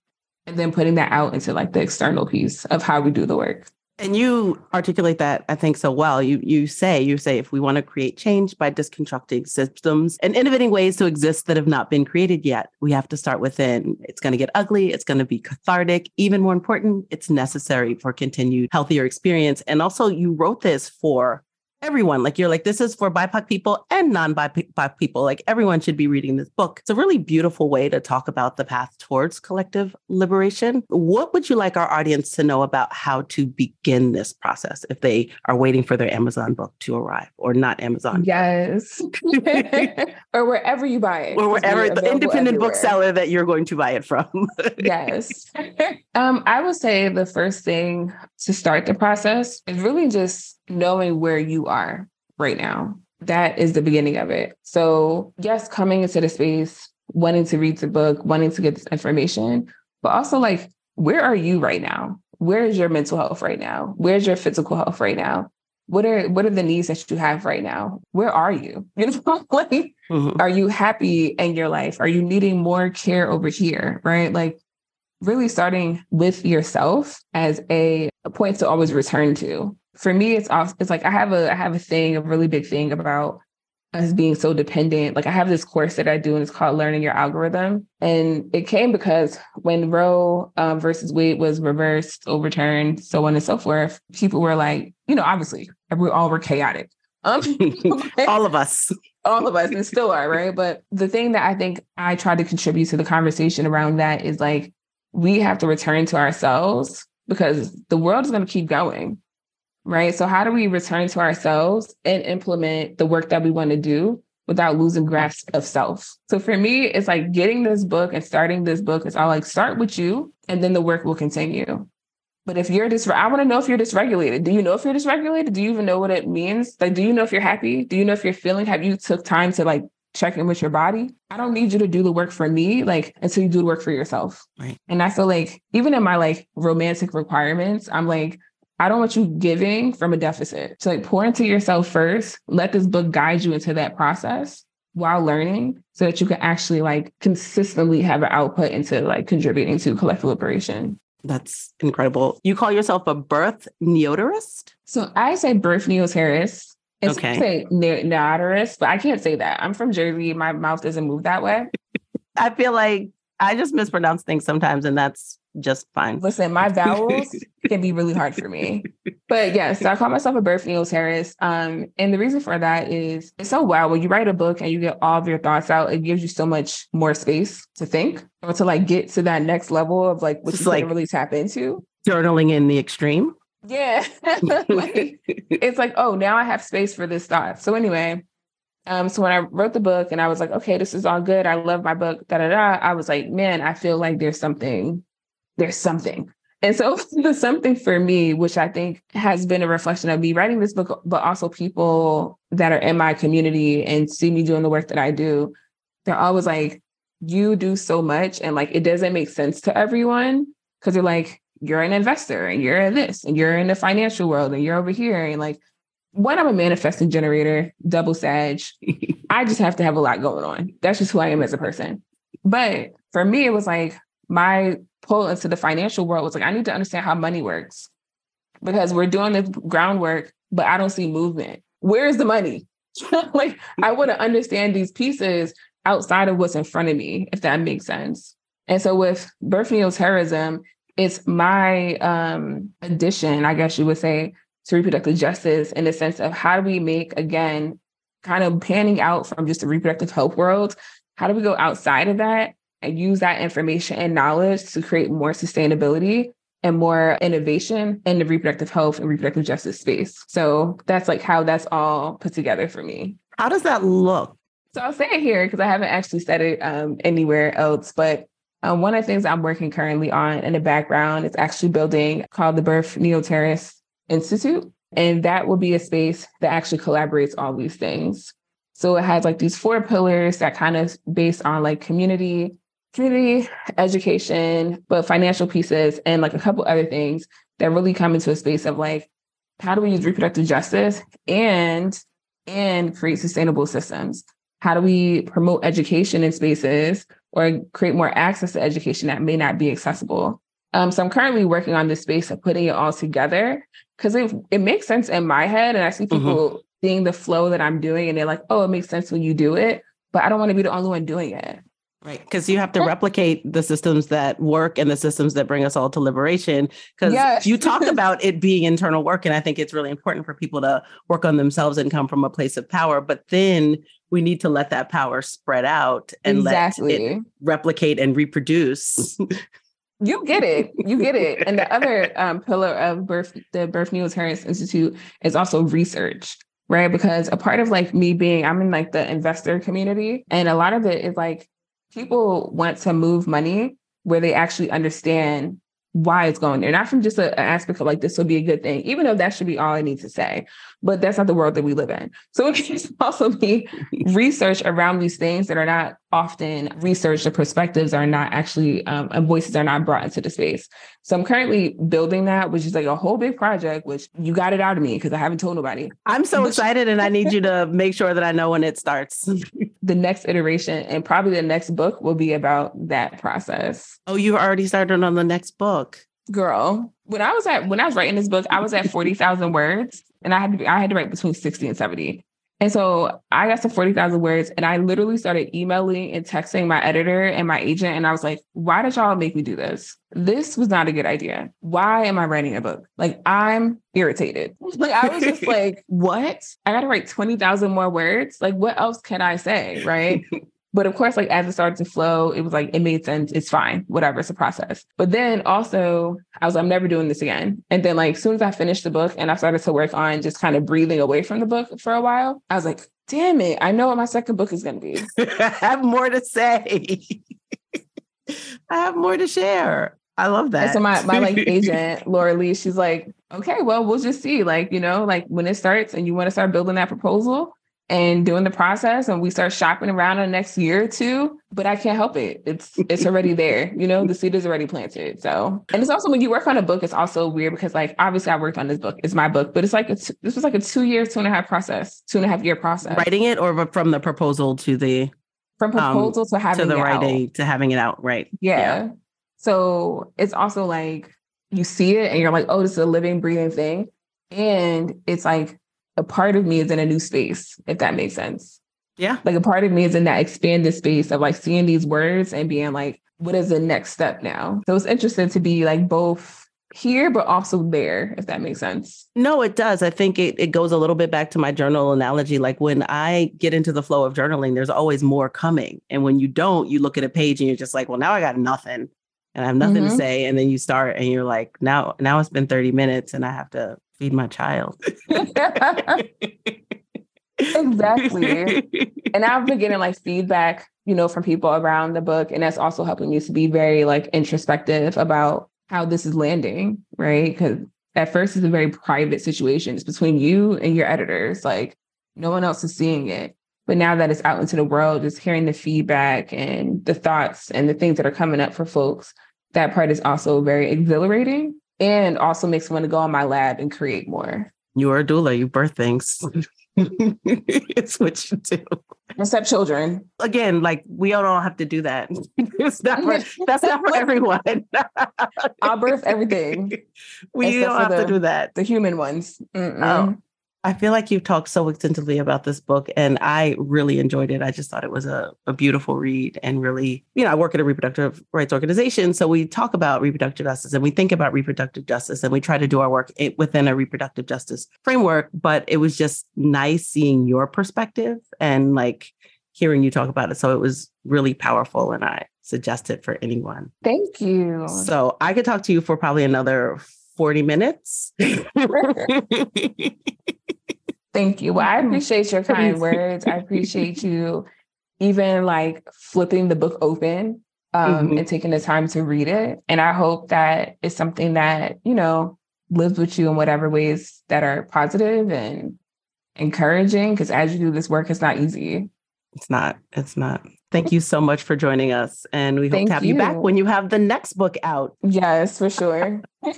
and then putting that out into like the external piece of how we do the work and you articulate that i think so well. You you say you say if we want to create change by disconstructing systems and innovating ways to exist that have not been created yet we have to start within. It's going to get ugly it's going to be cathartic. Even more important it's necessary for continued healthier experience. And also you wrote this for everyone. Like you're like, this is for BIPOC people and non-BIPOC people. Like everyone should be reading this book. It's a really beautiful way to talk about the path towards collective liberation. What would you like our audience to know about how to begin this process if they are waiting for their Amazon book to arrive or not Amazon? Yes. *laughs* or wherever you buy it. Or wherever the independent everywhere. bookseller that you're going to buy it from. *laughs* yes. *laughs* Um, I would say the first thing to start the process is really just knowing where you are right now. That is the beginning of it. So, yes, coming into the space, wanting to read the book, wanting to get this information, but also like, where are you right now? Where is your mental health right now? Where's your physical health right now? What are what are the needs that you have right now? Where are you? *laughs* You know, like, mm-hmm. are you happy in your life? Are you needing more care over here? Right? Like, really starting with yourself as a, a point to always return to for me, it's also, it's like I have a I have a thing, a really big thing about us being so dependent. Like I have this course that I do, and it's called Learning Your Algorithm. And it came because when Roe um, versus Wade was reversed, overturned, so on and so forth, people were like, you know, obviously we all were chaotic. Um, *laughs* all of us. *laughs* All of us, and still are, right? But the thing that I think I try to contribute to the conversation around that is like we have to return to ourselves because the world is going to keep going right? So, how do we return to ourselves and implement the work that we want to do without losing grasp of self? So, for me, it's like getting this book and starting this book is all like start with you, and then the work will continue. But if you're dis, I want to know if you're dysregulated. Do you know if you're dysregulated? Do you even know what it means? Like, do you know if you're happy? Do you know if you're feeling? Have you took time to like check in with your body. I don't need you to do the work for me, like until you do the work for yourself. Right. And I feel like even in my like romantic requirements, I'm like, I don't want you giving from a deficit. So like pour into yourself first. Let this book guide you into that process while learning so that you can actually like consistently have an output into like contributing to collective liberation. That's incredible. You call yourself a birth neoterist? So I say birth neoterist. It's Okay. neoterist, but I can't say that. I'm from Jersey. My mouth doesn't move that way. *laughs* I feel like I just mispronounce things sometimes, and that's just fine. Listen, my vowels *laughs* can be really hard for me. But yes, so I call myself a birth neoterist. Um, and the reason for that is it's so wild. When you write a book and you get all of your thoughts out, it gives you so much more space to think or to like get to that next level of like what Just you like like- really tap into. Journaling in the extreme. Yeah. *laughs* Like, it's like, oh, now I have space for this thought. So anyway, um, so when I wrote the book and I was like, okay, this is all good. I love my book, da da da. I was like, man, I feel like there's something, there's something. And so *laughs* the something for me, which I think has been a reflection of me writing this book, but also people that are in my community and see me doing the work that I do, they're always like, you do so much and like it doesn't make sense to everyone because they're like, you're an investor and you're in this and you're in the financial world and you're over here. And like, when I'm a manifesting generator, double Sag, I just have to have a lot going on. That's just who I am as a person. But for me, it was like my pull into the financial world was like, I need to understand how money works because we're doing the groundwork, but I don't see movement. Where's the money? *laughs* like, I want to understand these pieces outside of what's in front of me, if that makes sense. And so with birth terrorism, it's my um, addition, I guess you would say, to reproductive justice in the sense of how do we make, again, kind of panning out from just the reproductive health world, how do we go outside of that and use that information and knowledge to create more sustainability and more innovation in the reproductive health and reproductive justice space? So that's like how that's all put together for me. How does that look? So I'll say it here because I haven't actually said it um, anywhere else. But um, one of the things I'm working currently on in the background is actually building called the Birth Neoterrorist Institute. And that will be a space that actually collaborates all these things. So it has like these four pillars that kind of based on like community, community education, but financial pieces and like a couple other things that really come into a space of like, how do we use reproductive justice and and create sustainable systems? How do we promote education in spaces or create more access to education that may not be accessible? Um, so I'm currently working on this space of putting it all together because it, it makes sense in my head. And I see people seeing the flow that I'm doing and they're like, oh, it makes sense when you do it. But I don't want to be the only one doing it. Right. Because you have to replicate the systems that work and the systems that bring us all to liberation. Because Yes. you talk *laughs* about it being internal work. And I think it's really important for people to work on themselves and come from a place of power. But then we need to let that power spread out and let it replicate and reproduce. *laughs* You get it. You get it. And the other um, pillar of birth, the Birth News Harris Institute is also research, right? Because a part of like me being, I'm in like the investor community, and a lot of it is like people want to move money where they actually understand why it's going there, not from just a- an aspect of like this would be a good thing, even though that should be all I need to say. But that's not the world that we live in. So it can *laughs* also be research around these things that are not often researched The perspectives are not actually um, and voices are not brought into the space. So I'm currently building that, which is like a whole big project, which you got it out of me because I haven't told nobody. I'm so *laughs* excited and I need you to make sure that I know when it starts. *laughs* The next iteration and probably the next book will be about that process. oh, you already started on the next book. Girl, when I was at when I was writing this book, I was at 40,000 words and I had to be, I had to write between 60 and 70. And so I got to 40,000 words and I literally started emailing and texting my editor and my agent. And I was like, why did y'all make me do this? This was not a good idea. Why am I writing a book? Like, I'm irritated. *laughs* Like, I was just *laughs* like, what? I got to write 20,000 more words. Like, what else can I say? Right. *laughs* But of course, like as it started to flow, it was like it made sense. It's fine, whatever. It's a process. But then also, I was I'm never doing this again. And then like as soon as I finished the book and I started to work on just kind of breathing away from the book for a while, I was like, damn it, I know what my second book is going to be. *laughs* I have more to say. I have more to share. I love that. And so my my like *laughs* agent Laura Lee, she's like, okay, well we'll just see. Like you know, like when it starts and you want to start building that proposal, and doing the process and we start shopping around in the next year or two but i can't help it it's it's already there you know the seed is already planted so and it's also when you work on a book it's also weird because like obviously i worked on this book it's my book but it's like it's, this was like a two year two and a half process two and a half year process Writing it or from the proposal to the from um, proposal to having to the it right out. to having it out, right? Yeah. So it's also like you see it and you're like, oh, this is a living, breathing thing. And it's like a part of me is in a new space, if that makes sense. Yeah. Like a part of me is in that expanded space of like seeing these words and being like, what is the next step now? So it's interesting to be like both here, but also there, if that makes sense. No, it does. I think it, it goes a little bit back to my journal analogy. Like when I get into the flow of journaling, there's always more coming. And when you don't, you look at a page and you're just like, well, now I got nothing and I have nothing to Mhm. say. And then you start and you're like, now, now it's been 30 minutes and I have to feed my child. Exactly. *laughs* and I've been getting like feedback, you know, from people around the book. And that's also helping me to be very like introspective about how this is landing, right? Because at first it's a very private situation. It's between you and your editors. Like no one else is seeing it. But now that it's out into the world, just hearing the feedback and the thoughts and the things that are coming up for folks, that part is also very exhilarating and also makes me want to go on my lab and create more. You're a doula, you birth things. *laughs* it's what you do. Except children. Again, like we all don't have to do that. *laughs* it's not for, *laughs* that's not for everyone. I'll birth everything. we don't have to do that. the human ones. Mm-mm. Oh, I feel like you've talked so extensively about this book, and I really enjoyed it. I just thought it was a, a beautiful read and really, you know, I work at a reproductive rights organization. So we talk about reproductive justice and we think about reproductive justice and we try to do our work within a reproductive justice framework. But it was just nice seeing your perspective and like hearing you talk about it. So it was really powerful, and I suggest it for anyone. Thank you. So I could talk to you for probably another 40 minutes. *laughs* *laughs* Thank you. Well, I appreciate your kind words. I appreciate you even like flipping the book open um, Mhm. and taking the time to read it. And I hope that it's something that, you know, lives with you in whatever ways that are positive and encouraging. Because as you do this work, it's not easy. It's not. It's not. Thank you so much for joining us. And we hope Thank to have you. back when you have the next book out. Yes, for sure. *laughs*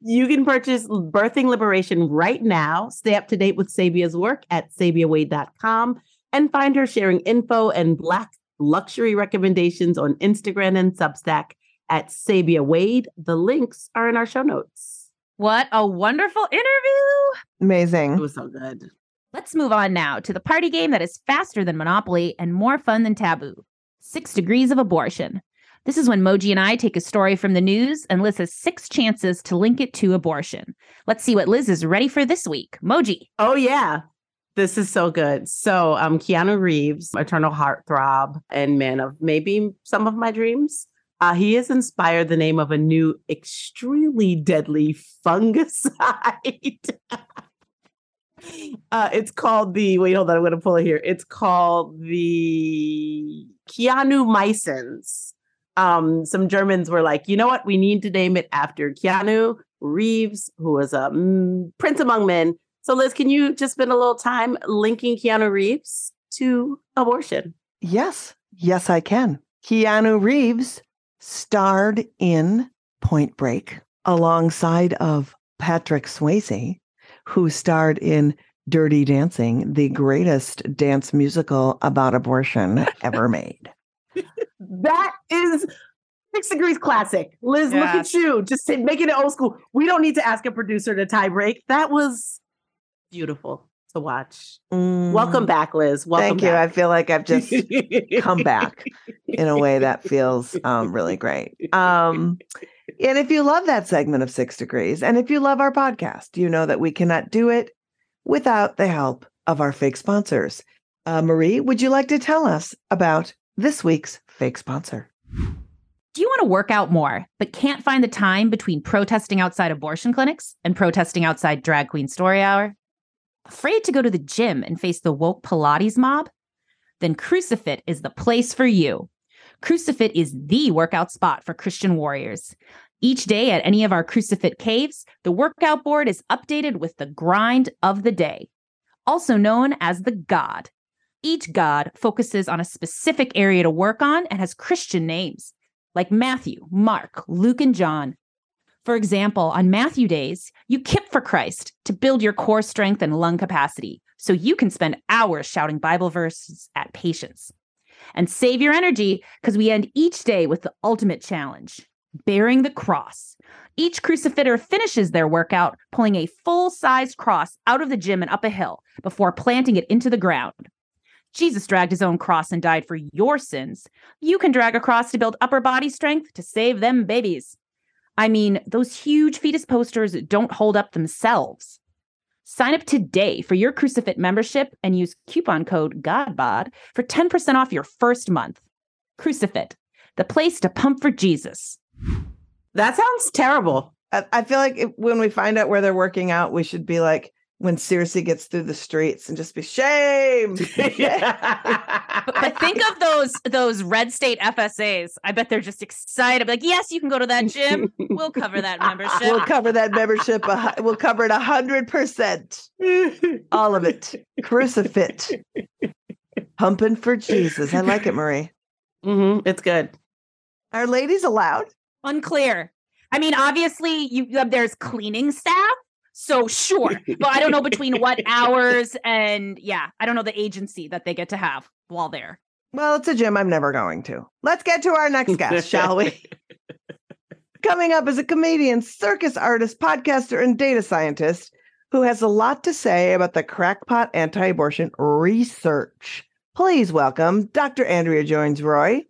You can purchase Birthing Liberation right now. Stay up to date with Sabia's work at sabiawade.com and find her sharing info and Black luxury recommendations on Instagram and Substack at Sabia Wade. The links are in our show notes. What a wonderful interview. Amazing. It was so good. Let's move on now to the party game that is faster than Monopoly and more fun than Taboo Six Degrees of Abortion. This is when Moji and I take a story from the news and Liz has six chances to link it to abortion. Let's see what Liz is ready for this week. Moji. Oh yeah. This is so good. So um Keanu Reeves, eternal heartthrob and man of maybe some of my dreams. Uh, he has inspired the name of a new extremely deadly fungicide. *laughs* uh, it's called the wait, hold on, I'm gonna pull it here. It's called the Keanumycins. Um, some Germans were like, you know what, we need to name it after Keanu Reeves, who was a mm, prince among men. So, Liz, can you just spend a little time linking Keanu Reeves to abortion? Yes, yes, I can. Keanu Reeves starred in Point Break alongside of Patrick Swayze, who starred in Dirty Dancing, the greatest dance musical about abortion *laughs* ever made. That is Six Degrees Classic. Liz, look at you. Just say- making it old school. We don't need to ask a producer to tie break. That was beautiful to watch. Welcome back, Liz. Welcome Mm. Thank you. I feel like I've just *laughs* come back in a way that feels um, really great. Um, and if you love that segment of Six Degrees, and if you love our podcast, you know that we cannot do it without the help of our fake sponsors. Uh, Marie, would you like to tell us about this week's fake sponsor? Do you want to work out more, but can't find the time between protesting outside abortion clinics and protesting outside Drag Queen Story Hour? Afraid to go to the gym and face the woke Pilates mob? Then Crucifit is the place for you. Crucifit is the workout spot for Christian warriors. Each day at any of our Crucifit caves, the workout board is updated with the grind of the day. also known as the God. Each God focuses on a specific area to work on and has Christian names like Matthew, Mark, Luke, and John. For example, on Matthew days, you kip for Christ to build your core strength and lung capacity so you can spend hours shouting Bible verses at patients. And save your energy because we end each day with the ultimate challenge bearing the cross. Each crucifitter finishes their workout pulling a full sized cross out of the gym and up a hill before planting it into the ground. Jesus dragged his own cross and died for your sins. You can drag a cross to build upper body strength to save them babies. I mean, those huge fetus posters don't hold up themselves. Sign up today for your Crucifit membership and use coupon code GODBOD for 10% off your first month. Crucifit, the place to pump for Jesus. That sounds terrible. I, I feel like if, when we find out where they're working out, we should be like when Cersei gets through the streets and just be shame. *laughs* *laughs* But, but think of those those red state FSAs. I bet they're just excited. Like, yes, you can go to that gym. We'll cover that membership. we'll cover that membership. We'll cover it a hundred percent. All of it. Crucifit. Pumping for Jesus. I like it, Marie. hmm It's good. Are ladies allowed? Unclear. I mean, obviously, you there's cleaning staff, so sure. but I don't know between *laughs* what hours and yeah, I don't know the agency that they get to have while there. Well, it's a gym I'm never going to. Let's get to our next guest, shall we? *laughs* Coming up is a comedian, circus artist, podcaster, and data scientist who has a lot to say about the crackpot anti abortion research. Please welcome Dr. Andrea Jones Rooy.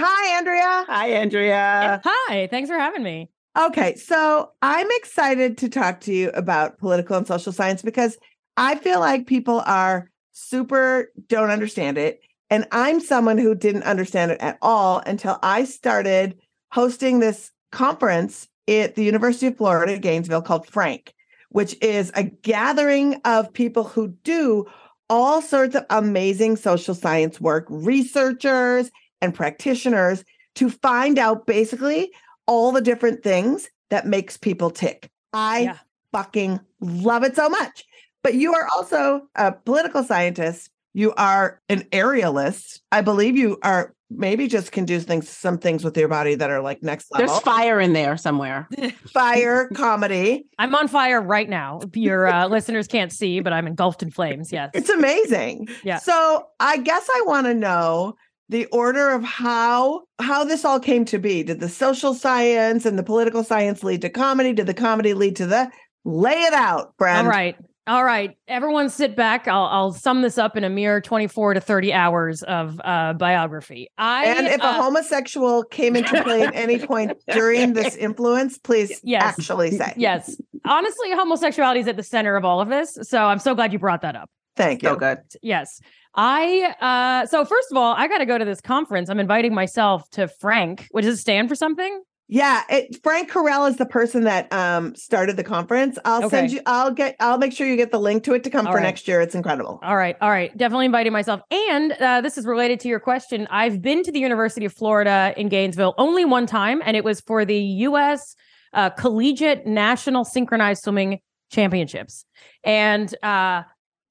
Hi, Andrea. Hi, Andrea. Hi, thanks for having me. Okay, so I'm excited to talk to you about political and social science because I feel like people are super don't understand it. And I'm someone who didn't understand it at all until I started hosting this conference at the University of Florida, Gainesville, called Frank, which is a gathering of people who do all sorts of amazing social science work, researchers and practitioners to find out basically all the different things that makes people tick. I Yeah. fucking love it so much. But you are also a political scientist. You are an aerialist. I believe you are maybe just can do things some things with your body that are like next level. There's fire in there somewhere. *laughs* fire comedy. I'm on fire right now. Your uh, *laughs* listeners can't see, but I'm engulfed in flames. Yes. It's amazing. Yeah. So I guess I want to know the order of how how this all came to be. Did the social science and the political science lead to comedy? Did the comedy lead to the lay it out, friend? All right. All right. Everyone sit back. I'll, I'll sum this up in a mere 24 to 30 hours of uh, biography. I And if a uh, homosexual came into play at any point *laughs* during this influence, please Yes. actually say. Yes. Honestly, homosexuality is at the center of all of this. So I'm so glad you brought that up. Thank you. So good. Yes. I uh so first of all, I got to go to this conference. I'm inviting myself to Frank, which is stand for something. Yeah, it, Frank Karel is the person that um started the conference. I'll send you. I'll get. I'll make sure you get the link to it to come All for right. next year. It's incredible. All right, all right. Definitely inviting myself. And uh, this is related to your question. I've been to the University of Florida in Gainesville only one time, and it was for the U.S. Uh, Collegiate National Synchronized Swimming Championships. And uh,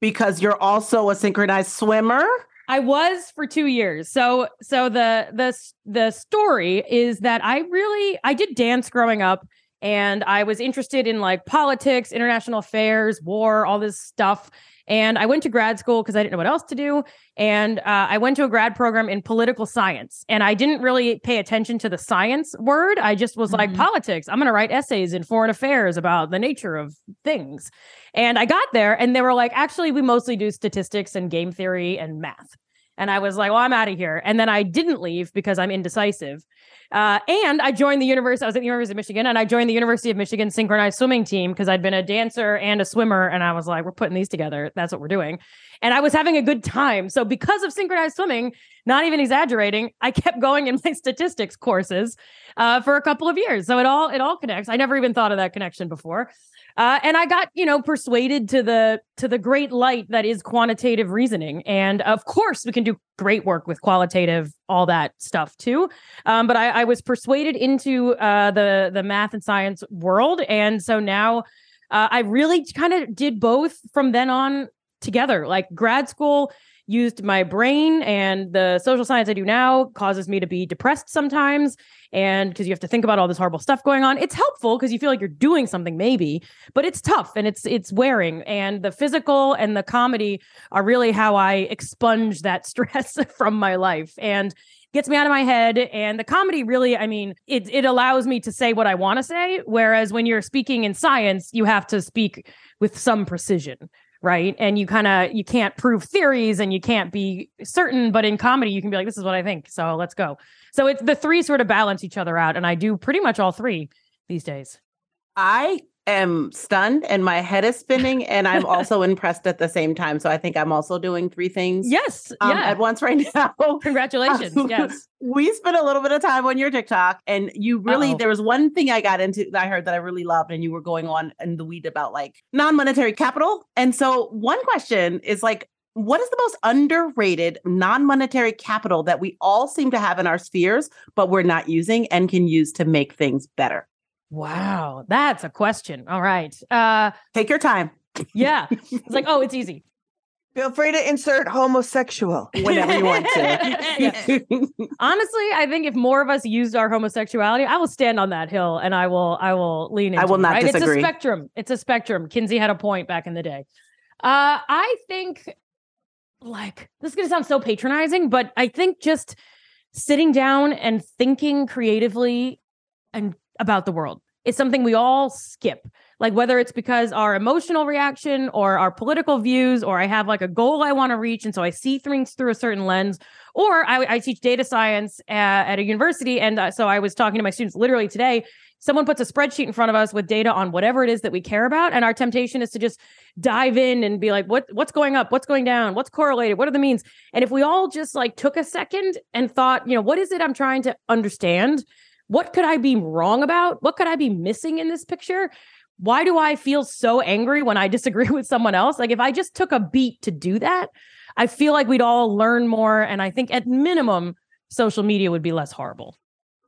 Because you're also a synchronized swimmer. I was for two years. So so the the the story is that I really I did dance growing up and I was interested in like politics, international affairs, war, all this stuff. And I went to grad school because I didn't know what else to do. And uh, I went to a grad program in political science. And I didn't really pay attention to the science word. I just was like, Mhm. politics. I'm going to write essays in foreign affairs about the nature of things. And I got there and they were like, actually, we mostly do statistics and game theory and math. And I was like, well, I'm out of here. And then I didn't leave because I'm indecisive. Uh, and I joined the university. I was at the University of Michigan and I joined the University of Michigan synchronized swimming team because I'd been a dancer and a swimmer. And I was like, we're putting these together. That's what we're doing. And I was having a good time. So because of synchronized swimming, not even exaggerating, I kept going in my *laughs* statistics courses uh, for a couple of years. So it all it all connects. I never even thought of that connection before. Uh, and I got, you know, persuaded to the to the great light that is quantitative reasoning. And of course, we can do great work with qualitative, all that stuff too. Um, but I, I was persuaded into uh, the the math and science world, and so now uh, I really kind of did both from then on together. Like grad school used my brain and the social science I do now causes me to be depressed sometimes. And because you have to think about all this horrible stuff going on, it's helpful because you feel like you're doing something maybe, but it's tough and it's it's wearing. And the physical and the comedy are really how I expunge that *laughs* stress from my life. And gets me out of my head and the comedy really i mean it it allows me to say what i want to say whereas when you're speaking in science you have to speak with some precision right? And you kind of you can't prove theories and you can't be certain but in comedy you can be like this is what i think so let's go. So it's the three sort of balance each other out and i do pretty much all three these days. I am stunned and my head is spinning and I'm *laughs* also impressed at the same time. So I think I'm also doing three things yes um, yeah at once right *laughs* now. congratulations Um, yes *laughs* We spent a little bit of time on your TikTok and you really Uh-oh. there was one thing I got into that I heard that I really loved and you were going on in the weed about like non-monetary capital. And so one question is like what is the most underrated non-monetary capital that we all seem to have in our spheres but we're not using and can use to make things better? Wow that's a question all right uh Take your time. yeah it's like oh it's *laughs* easy Feel free to insert homosexual. whenever you want *laughs* Yeah. to. Honestly, I think if more of us used our homosexuality, I will stand on that hill and I will I will lean into I will it, not right? It's a spectrum. It's a spectrum. Kinsey had a point back in the day. Uh I think like this is gonna sound so patronizing, but I think just sitting down and thinking creatively and about the world is something we all skip. Like whether it's because our emotional reaction or our political views, or I have like a goal I want to reach, and so I see things through a certain lens, or I, I teach data science at, at a university, and uh, so I was talking to my students literally today. Someone puts a spreadsheet in front of us with data on whatever it is that we care about, and our temptation is to just dive in and be like, "What what's going up? What's going down? What's correlated? What are the means?" And if we all just like took a second and thought, you know, what is it I'm trying to understand? What could I be wrong about? What could I be missing in this picture? Why do I feel so angry when I *laughs* disagree with someone else? Like if I just took a beat to do that, I feel like we'd all learn more. And I think at minimum, social media would be less horrible.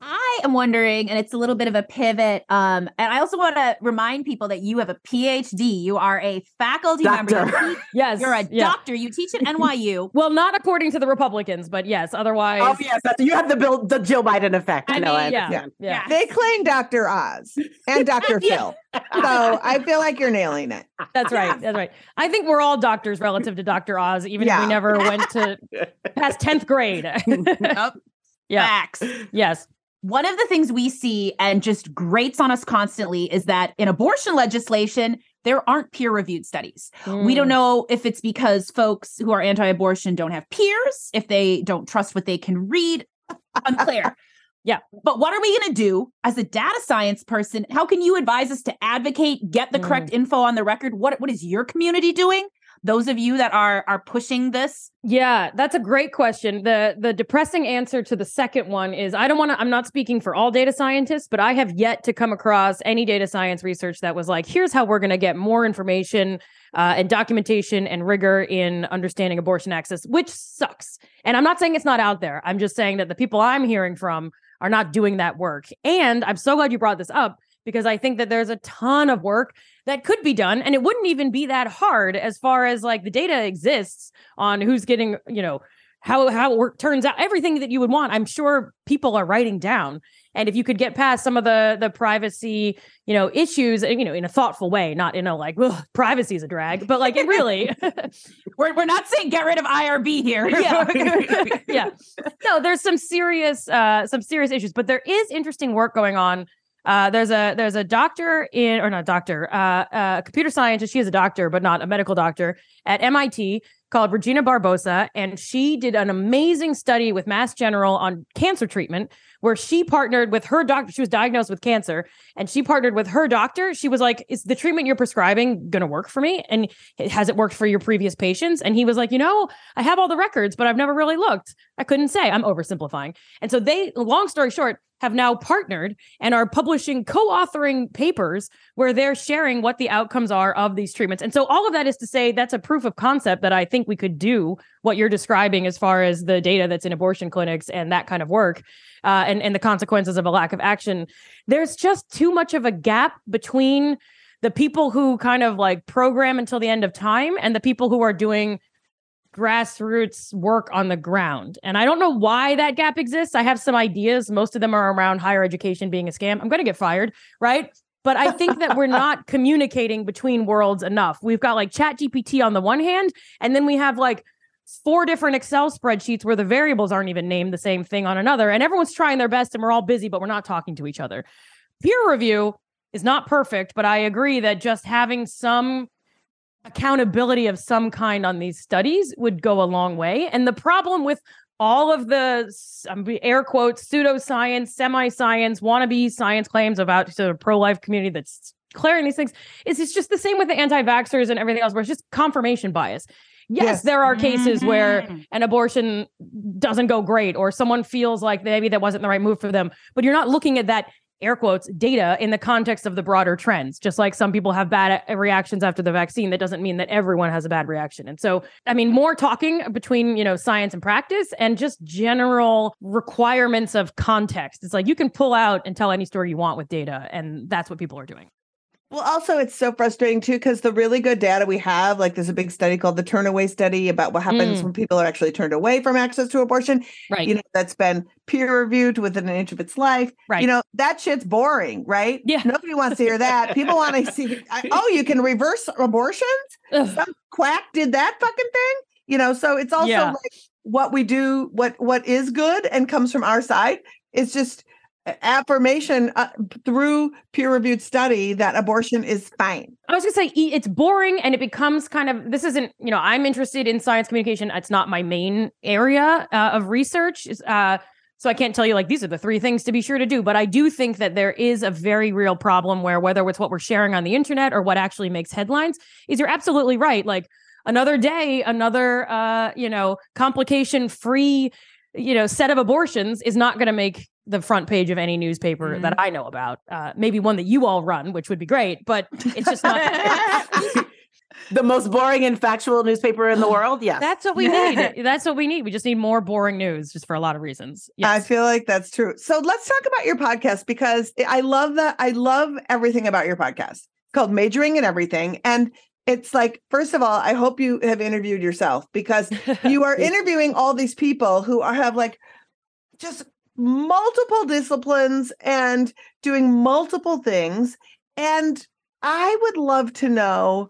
I am wondering, and it's a little bit of a pivot. Um, and I also want to remind people that you have a PhD. You are a faculty member. You Doctor. teach- *laughs* Yes. You're a yeah. doctor. You teach at *laughs* NYU. Well, not according to the Republicans, but yes, otherwise. Oh yes, that's, you have the Bill, the Joe Biden effect. I, I know. I mean, yeah, understand. yeah. They claim Dr. Oz and *laughs* Dr. Phil. So I feel like you're nailing it. That's right. That's right. I think we're all doctors relative to Dr. Oz, even if we never went to past 10th grade. Yep. yeah. Facts. Yes. One of the things we see and just grates on us constantly is that in abortion legislation, there aren't peer reviewed studies. We Mm. don't know if it's because folks who are anti abortion don't have peers, if they don't trust what they can read. Unclear. *laughs* Yeah. But what are we going to do as a data science person? How can you advise us to advocate, get the Mm. correct info on the record? What what is your community doing? Those of you that are are pushing this, Yeah, that's a great question. The the depressing answer to the second one is I don't want to I'm not speaking for all data scientists, but I have yet to come across any data science research that was like here's how we're going to get more information uh, and documentation and rigor in understanding abortion access, which sucks. And I'm not saying it's not out there. I'm just saying that the people I'm hearing from are not doing that work. And I'm so glad you brought this up because I think that there's a ton of work that could be done and it wouldn't even be that hard as far as like the data exists on who's getting, you know, how how it work turns out everything that you would want. I'm sure people are writing down. And if you could get past some of the the privacy, you know, issues, you know, in a thoughtful way, not in a like, well, privacy is a drag, but like it really *laughs* we're, we're not saying get rid of IRB here. *laughs* yeah. *laughs* yeah. No, there's some serious uh some serious issues, but there is interesting work going on. Uh there's a there's a doctor in or not doctor, uh uh computer scientist, she is a doctor but not a medical doctor at MIT called Regina Barzilay. And she did an amazing study with Mass General on cancer treatment where she partnered with her doctor she was diagnosed with cancer and she partnered with her doctor. She was like is the treatment you're prescribing going to work for me? And has it worked for your previous patients? And he was like you know I have all the records but I've never really looked. I couldn't say. I'm oversimplifying. And so they long story short have now partnered and are publishing co-authoring papers where they're sharing what the outcomes are of these treatments and so all of that is to say that's a proof of concept that I think we could do what you're describing as far as the data that's in abortion clinics and that kind of work uh, and and the consequences of a lack of action. There's just too much of a gap between the people who kind of like program until the end of time and the people who are doing grassroots work on the ground. And I don't know why that gap exists. I have some ideas. Most of them are around higher education being a scam. I'm going to get fired, right? But I think that we're *laughs* not communicating between worlds enough. We've got like Chat GPT on the one hand, and then we have like four different Excel spreadsheets where the variables aren't even named the same thing on another. And everyone's trying their best and we're all busy, but we're not talking to each other. Peer review is not perfect, but I agree that just having some accountability of some kind on these studies would go a long way. And the problem with all of the air quotes pseudoscience, semi-science, wannabe science claims about the pro-life community that's declaring these things is it's just the same with the anti-vaxxers and everything else, where it's just confirmation bias. Yes, yes. there are cases mm-hmm. where an abortion doesn't go great or someone feels like maybe that wasn't the right move for them, but you're not looking at that air quotes data in the context of the broader trends. Just like some people have bad reactions after the vaccine that doesn't mean that everyone has a bad reaction. And so i mean more talking between you know science and practice and just general requirements of context. It's like you can pull out and tell any story you want with data and that's what people are doing well, also, it's so frustrating too because the really good data we have, like there's a big study called the Turnaway Study about what happens mm. when people are actually turned away from access to abortion. Right. You know, that's been peer reviewed within an inch of its life. Right. You know, that shit's boring, right? Yeah. Nobody wants to hear that. People want to see, *laughs* oh, you can reverse abortions? Ugh. Some quack did that fucking thing. You know, so it's also yeah. like what we do, what what is good and comes from our side. It's just affirmation uh, through peer reviewed study that abortion is fine. I was going to say it's boring and it becomes kind of this isn't, you know, I'm interested in science communication. It's not my main area uh, of research. Uh, so I can't tell you like these are the three things to be sure to do, but I do think that there is a very real problem where whether it's what we're sharing on the internet or what actually makes headlines is you're absolutely right. Like another day, another uh, you know, complication free you know set of abortions is not going to make the front page of any newspaper mm-hmm. that I know about. Uh, maybe one that you all run, which would be great, but it's just not. *laughs* the most boring and factual newspaper in the world. Yes. That's what we need. *laughs* That's what we need. We just need more boring news just for a lot of reasons. Yes. I feel like that's true. So let's talk about your podcast because I love that. I love everything about your podcast it's called Majoring in Everything. And it's like, first of all, I hope you have interviewed yourself because *laughs* you are interviewing all these people who are have like just multiple disciplines and doing multiple things. And I would love to know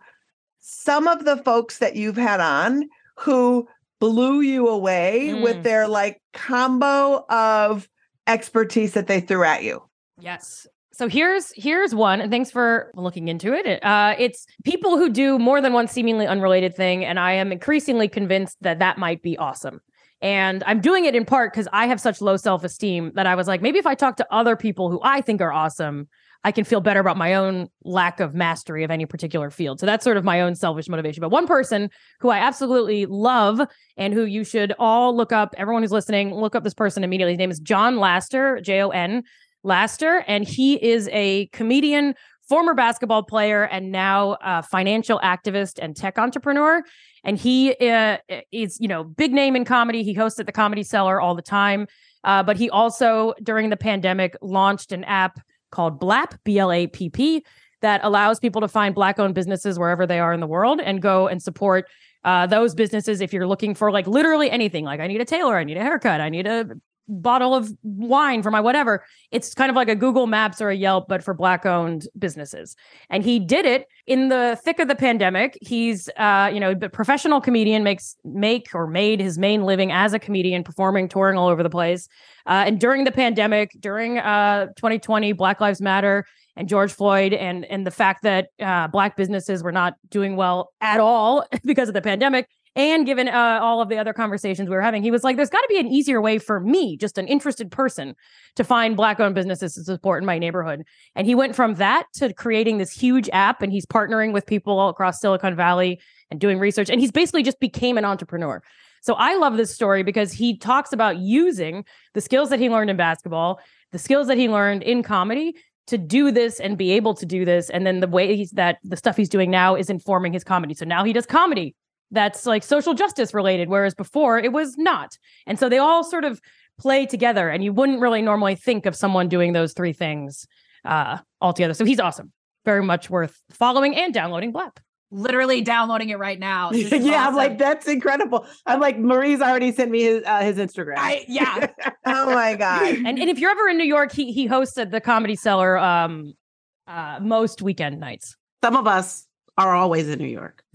some of the folks that you've had on who blew you away mm. with their like combo of expertise that they threw at you. Yes. So here's here's one, and thanks for looking into it. Uh, it's people who do more than one seemingly unrelated thing, and I am increasingly convinced that that might be awesome. And I'm doing it in part because I have such low self esteem that I was like, maybe if I talk to other people who I think are awesome, I can feel better about my own lack of mastery of any particular field. So that's sort of my own selfish motivation. But one person who I absolutely love and who you should all look up, everyone who's listening, look up this person immediately. His name is Jon Laster, J O N Laster, and he is a comedian former basketball player and now a financial activist and tech entrepreneur. And he uh, is, you know, big name in comedy. He hosts at the Comedy Cellar all the time. Uh, but he also, during the pandemic, launched an app called Blapp B L A P P, that allows people to find Black owned businesses wherever they are in the world and go and support uh, those businesses if you're looking for like literally anything like i need a tailor i need a haircut i need a bottle of wine for my whatever. It's kind of like a Google Maps or a Yelp, but for Black owned businesses. And he did it in the thick of the pandemic. He's, uh, you know, a professional comedian, makes make or made his main living as a comedian, performing, touring all over the place. Uh, and during the pandemic, during uh, 2020, Black Lives Matter and George Floyd, and and the fact that uh, Black businesses were not doing well at all *laughs* because of the pandemic, and given uh, all of the other conversations we were having, he was like, there's got to be an easier way for me, just an interested person, to find Black owned businesses to support in my neighborhood. And he went from that to creating this huge app, and he's partnering with people all across Silicon Valley and doing research. And he's basically just became an entrepreneur. So I love this story because he talks about using the skills that he learned in basketball, the skills that he learned in comedy to do this and be able to do this. And then the way he's that the stuff he's doing now is informing his comedy. So now he does comedy that's like social justice related, whereas before it was not. And so they all sort of play together, and you wouldn't really normally think of someone doing those three things uh, altogether. So he's awesome. very much worth following and downloading Blapp. Literally downloading it right now. *laughs* Yeah, I'm like, that's incredible. I'm like, Marie's already sent me his uh, his Instagram. I, yeah. *laughs* Oh my God. *laughs* And, and if you're ever in New York, he he hosted the Comedy Cellar um, uh, most weekend nights. Some of us are always in New York. *laughs*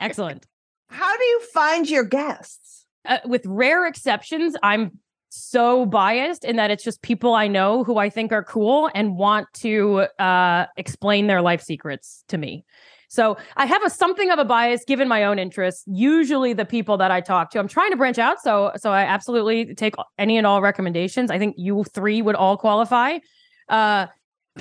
Excellent. How do you find your guests? uh, with rare exceptions, I'm so biased in that it's just people I know who I think are cool and want to uh, explain their life secrets to me. So I have a something of a bias given my own interests. Usually, the people that I talk to, I'm trying to branch out. So, so I absolutely take any and all recommendations. I think you three would all qualify. Uh,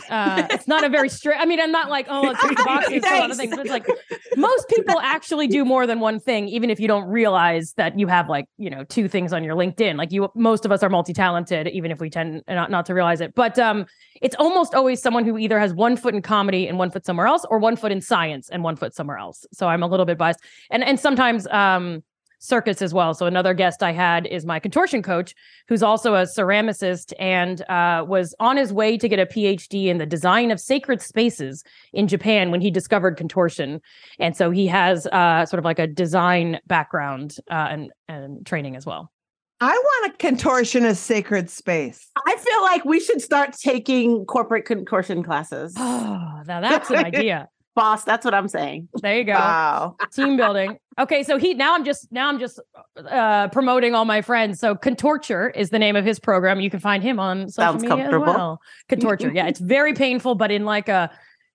uh, it's not a very strict. I mean, I'm not like, oh, let's *laughs* the boxes for a lot of things. But it's like most people actually do more than one thing, even if you don't realize that you have like you know two things on your LinkedIn. Like you, most of us are multi-talented, even if we tend not not to realize it. But um, it's almost always someone who either has one foot in comedy and one foot somewhere else, or one foot in science and one foot somewhere else. So I'm a little bit biased, and and sometimes um circus as well. So another guest I had is my contortion coach, who's also a ceramicist and uh, was on his way to get a PhD in the design of sacred spaces in Japan when he discovered contortion. And so he has uh, sort of like a design background uh, and and training as well. I want a contortionist sacred space. I feel like we should start taking corporate contortion classes. Oh, *sighs* now that's an idea. Boss, that's what I'm saying. There you go. Wow. *laughs* Team building. Okay, so he now I'm just now I'm just uh promoting all my friends. So Contorture is the name of his program. You can find him on social Sounds media as comfortable. well. Contorture. yeah, it's very painful, but in like a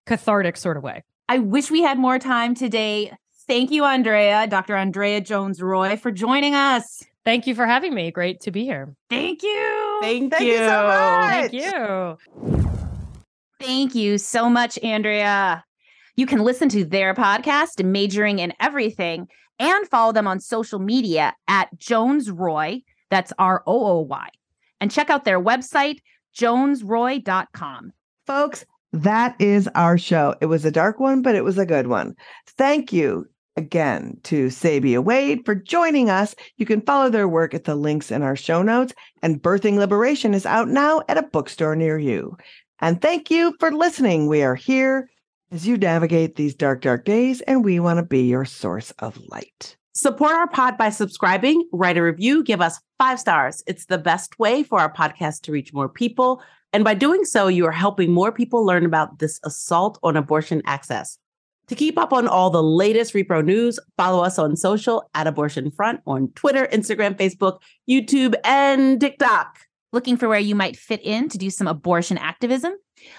cathartic sort of way. I wish we had more time today. Thank you, Andrea, Dr. Andrea Jones Rooy, for joining us. Thank you for having me. Great to be here. Thank you. Thank, Thank you so much. Thank you. Thank you so much, Andrea. You can listen to their podcast, Majoring in Everything, and follow them on social media at Jones Rooy. That's R O O Y. And check out their website, jonesrooy.com. Folks, that is our show. It was a dark one, but it was a good one. Thank you again to Sabia Wade for joining us. You can follow their work at the links in our show notes, and Birthing Liberation is out now at a bookstore near you. And thank you for listening. We are here as you navigate these dark, dark days, and we want to be your source of light. Support our pod by subscribing, write a review, give us five stars. It's the best way for our podcast to reach more people. And by doing so, you are helping more people learn about this assault on abortion access. To keep up on all the latest repro news, follow us on social at Abortion Front on Twitter, Instagram, Facebook, YouTube, and TikTok. Looking for where you might fit in to do some abortion activism?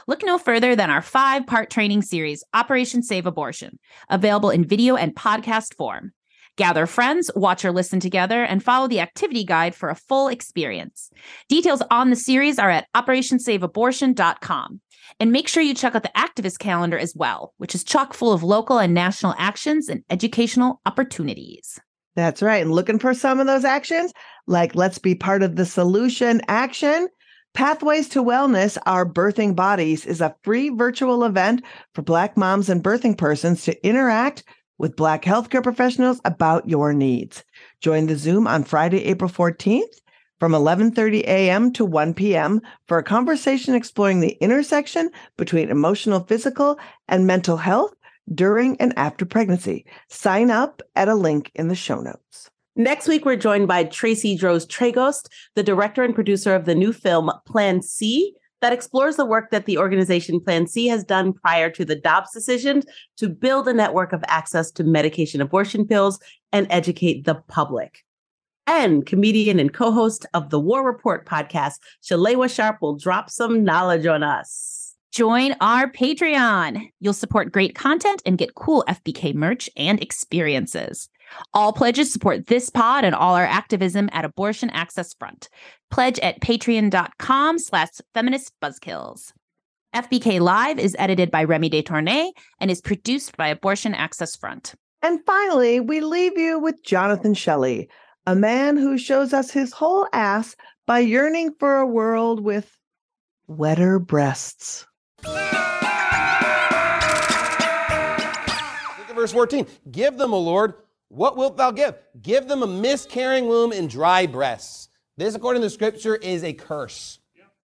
Look no further than our five part training series, Operation Save Abortion, available in video and podcast form. Gather friends, watch or listen together, and follow the activity guide for a full experience. Details on the series are at operationsaveabortion.com. And make sure you check out the activist calendar as well, which is chock full of local and national actions and educational opportunities. That's right. And looking for some of those actions, like let's be part of the solution action. Pathways to Wellness, Our Birthing Bodies is a free virtual event for Black moms and birthing persons to interact with Black healthcare professionals about your needs. Join the Zoom on Friday, April 14th from 11:30 a.m. to 1 p.m. for a conversation exploring the intersection between emotional, physical, and mental health during and after pregnancy. Sign up at a link in the show notes. Next week, we're joined by Tracy Droz Tragos, the director and producer of the new film Plan C, that explores the work that the organization Plan C has done prior to the Dobbs decision to build a network of access to medication abortion pills and educate the public. And comedian and co host of the War Report podcast, Shalewa Sharpe, will drop some knowledge on us. Join our Patreon. You'll support great content and get cool FBK merch and experiences. All pledges support this pod and all our activism at Abortion Access Front. Pledge at patreon.com slash feminist buzzkills. FBK Live is edited by Remy Detournay and is produced by Abortion Access Front. And finally, we leave you with Jonathan Shelley, a man who shows us his whole ass by yearning for a world with wetter breasts. Look at verse 14. Give them, O Lord, what wilt thou give? Give them a miscarrying womb and dry breasts. This, according to scripture, is a curse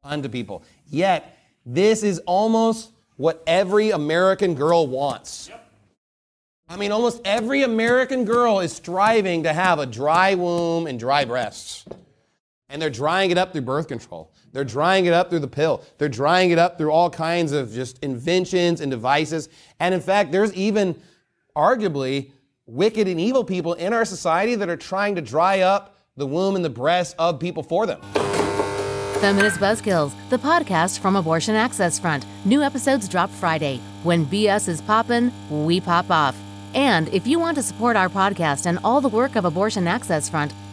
unto people. Yet, This is almost what every American girl wants. I mean, almost every American girl is striving to have a dry womb and dry breasts. And they're drying it up through birth control. They're drying it up through the pill. They're drying it up through all kinds of just inventions and devices. And in fact, there's even arguably wicked and evil people in our society that are trying to dry up the womb and the breasts of people for them. Feminist Buzzkills, the podcast from Abortion Access Front. New episodes drop Friday. When BS is poppin', we pop off. And if you want to support our podcast and all the work of Abortion Access Front,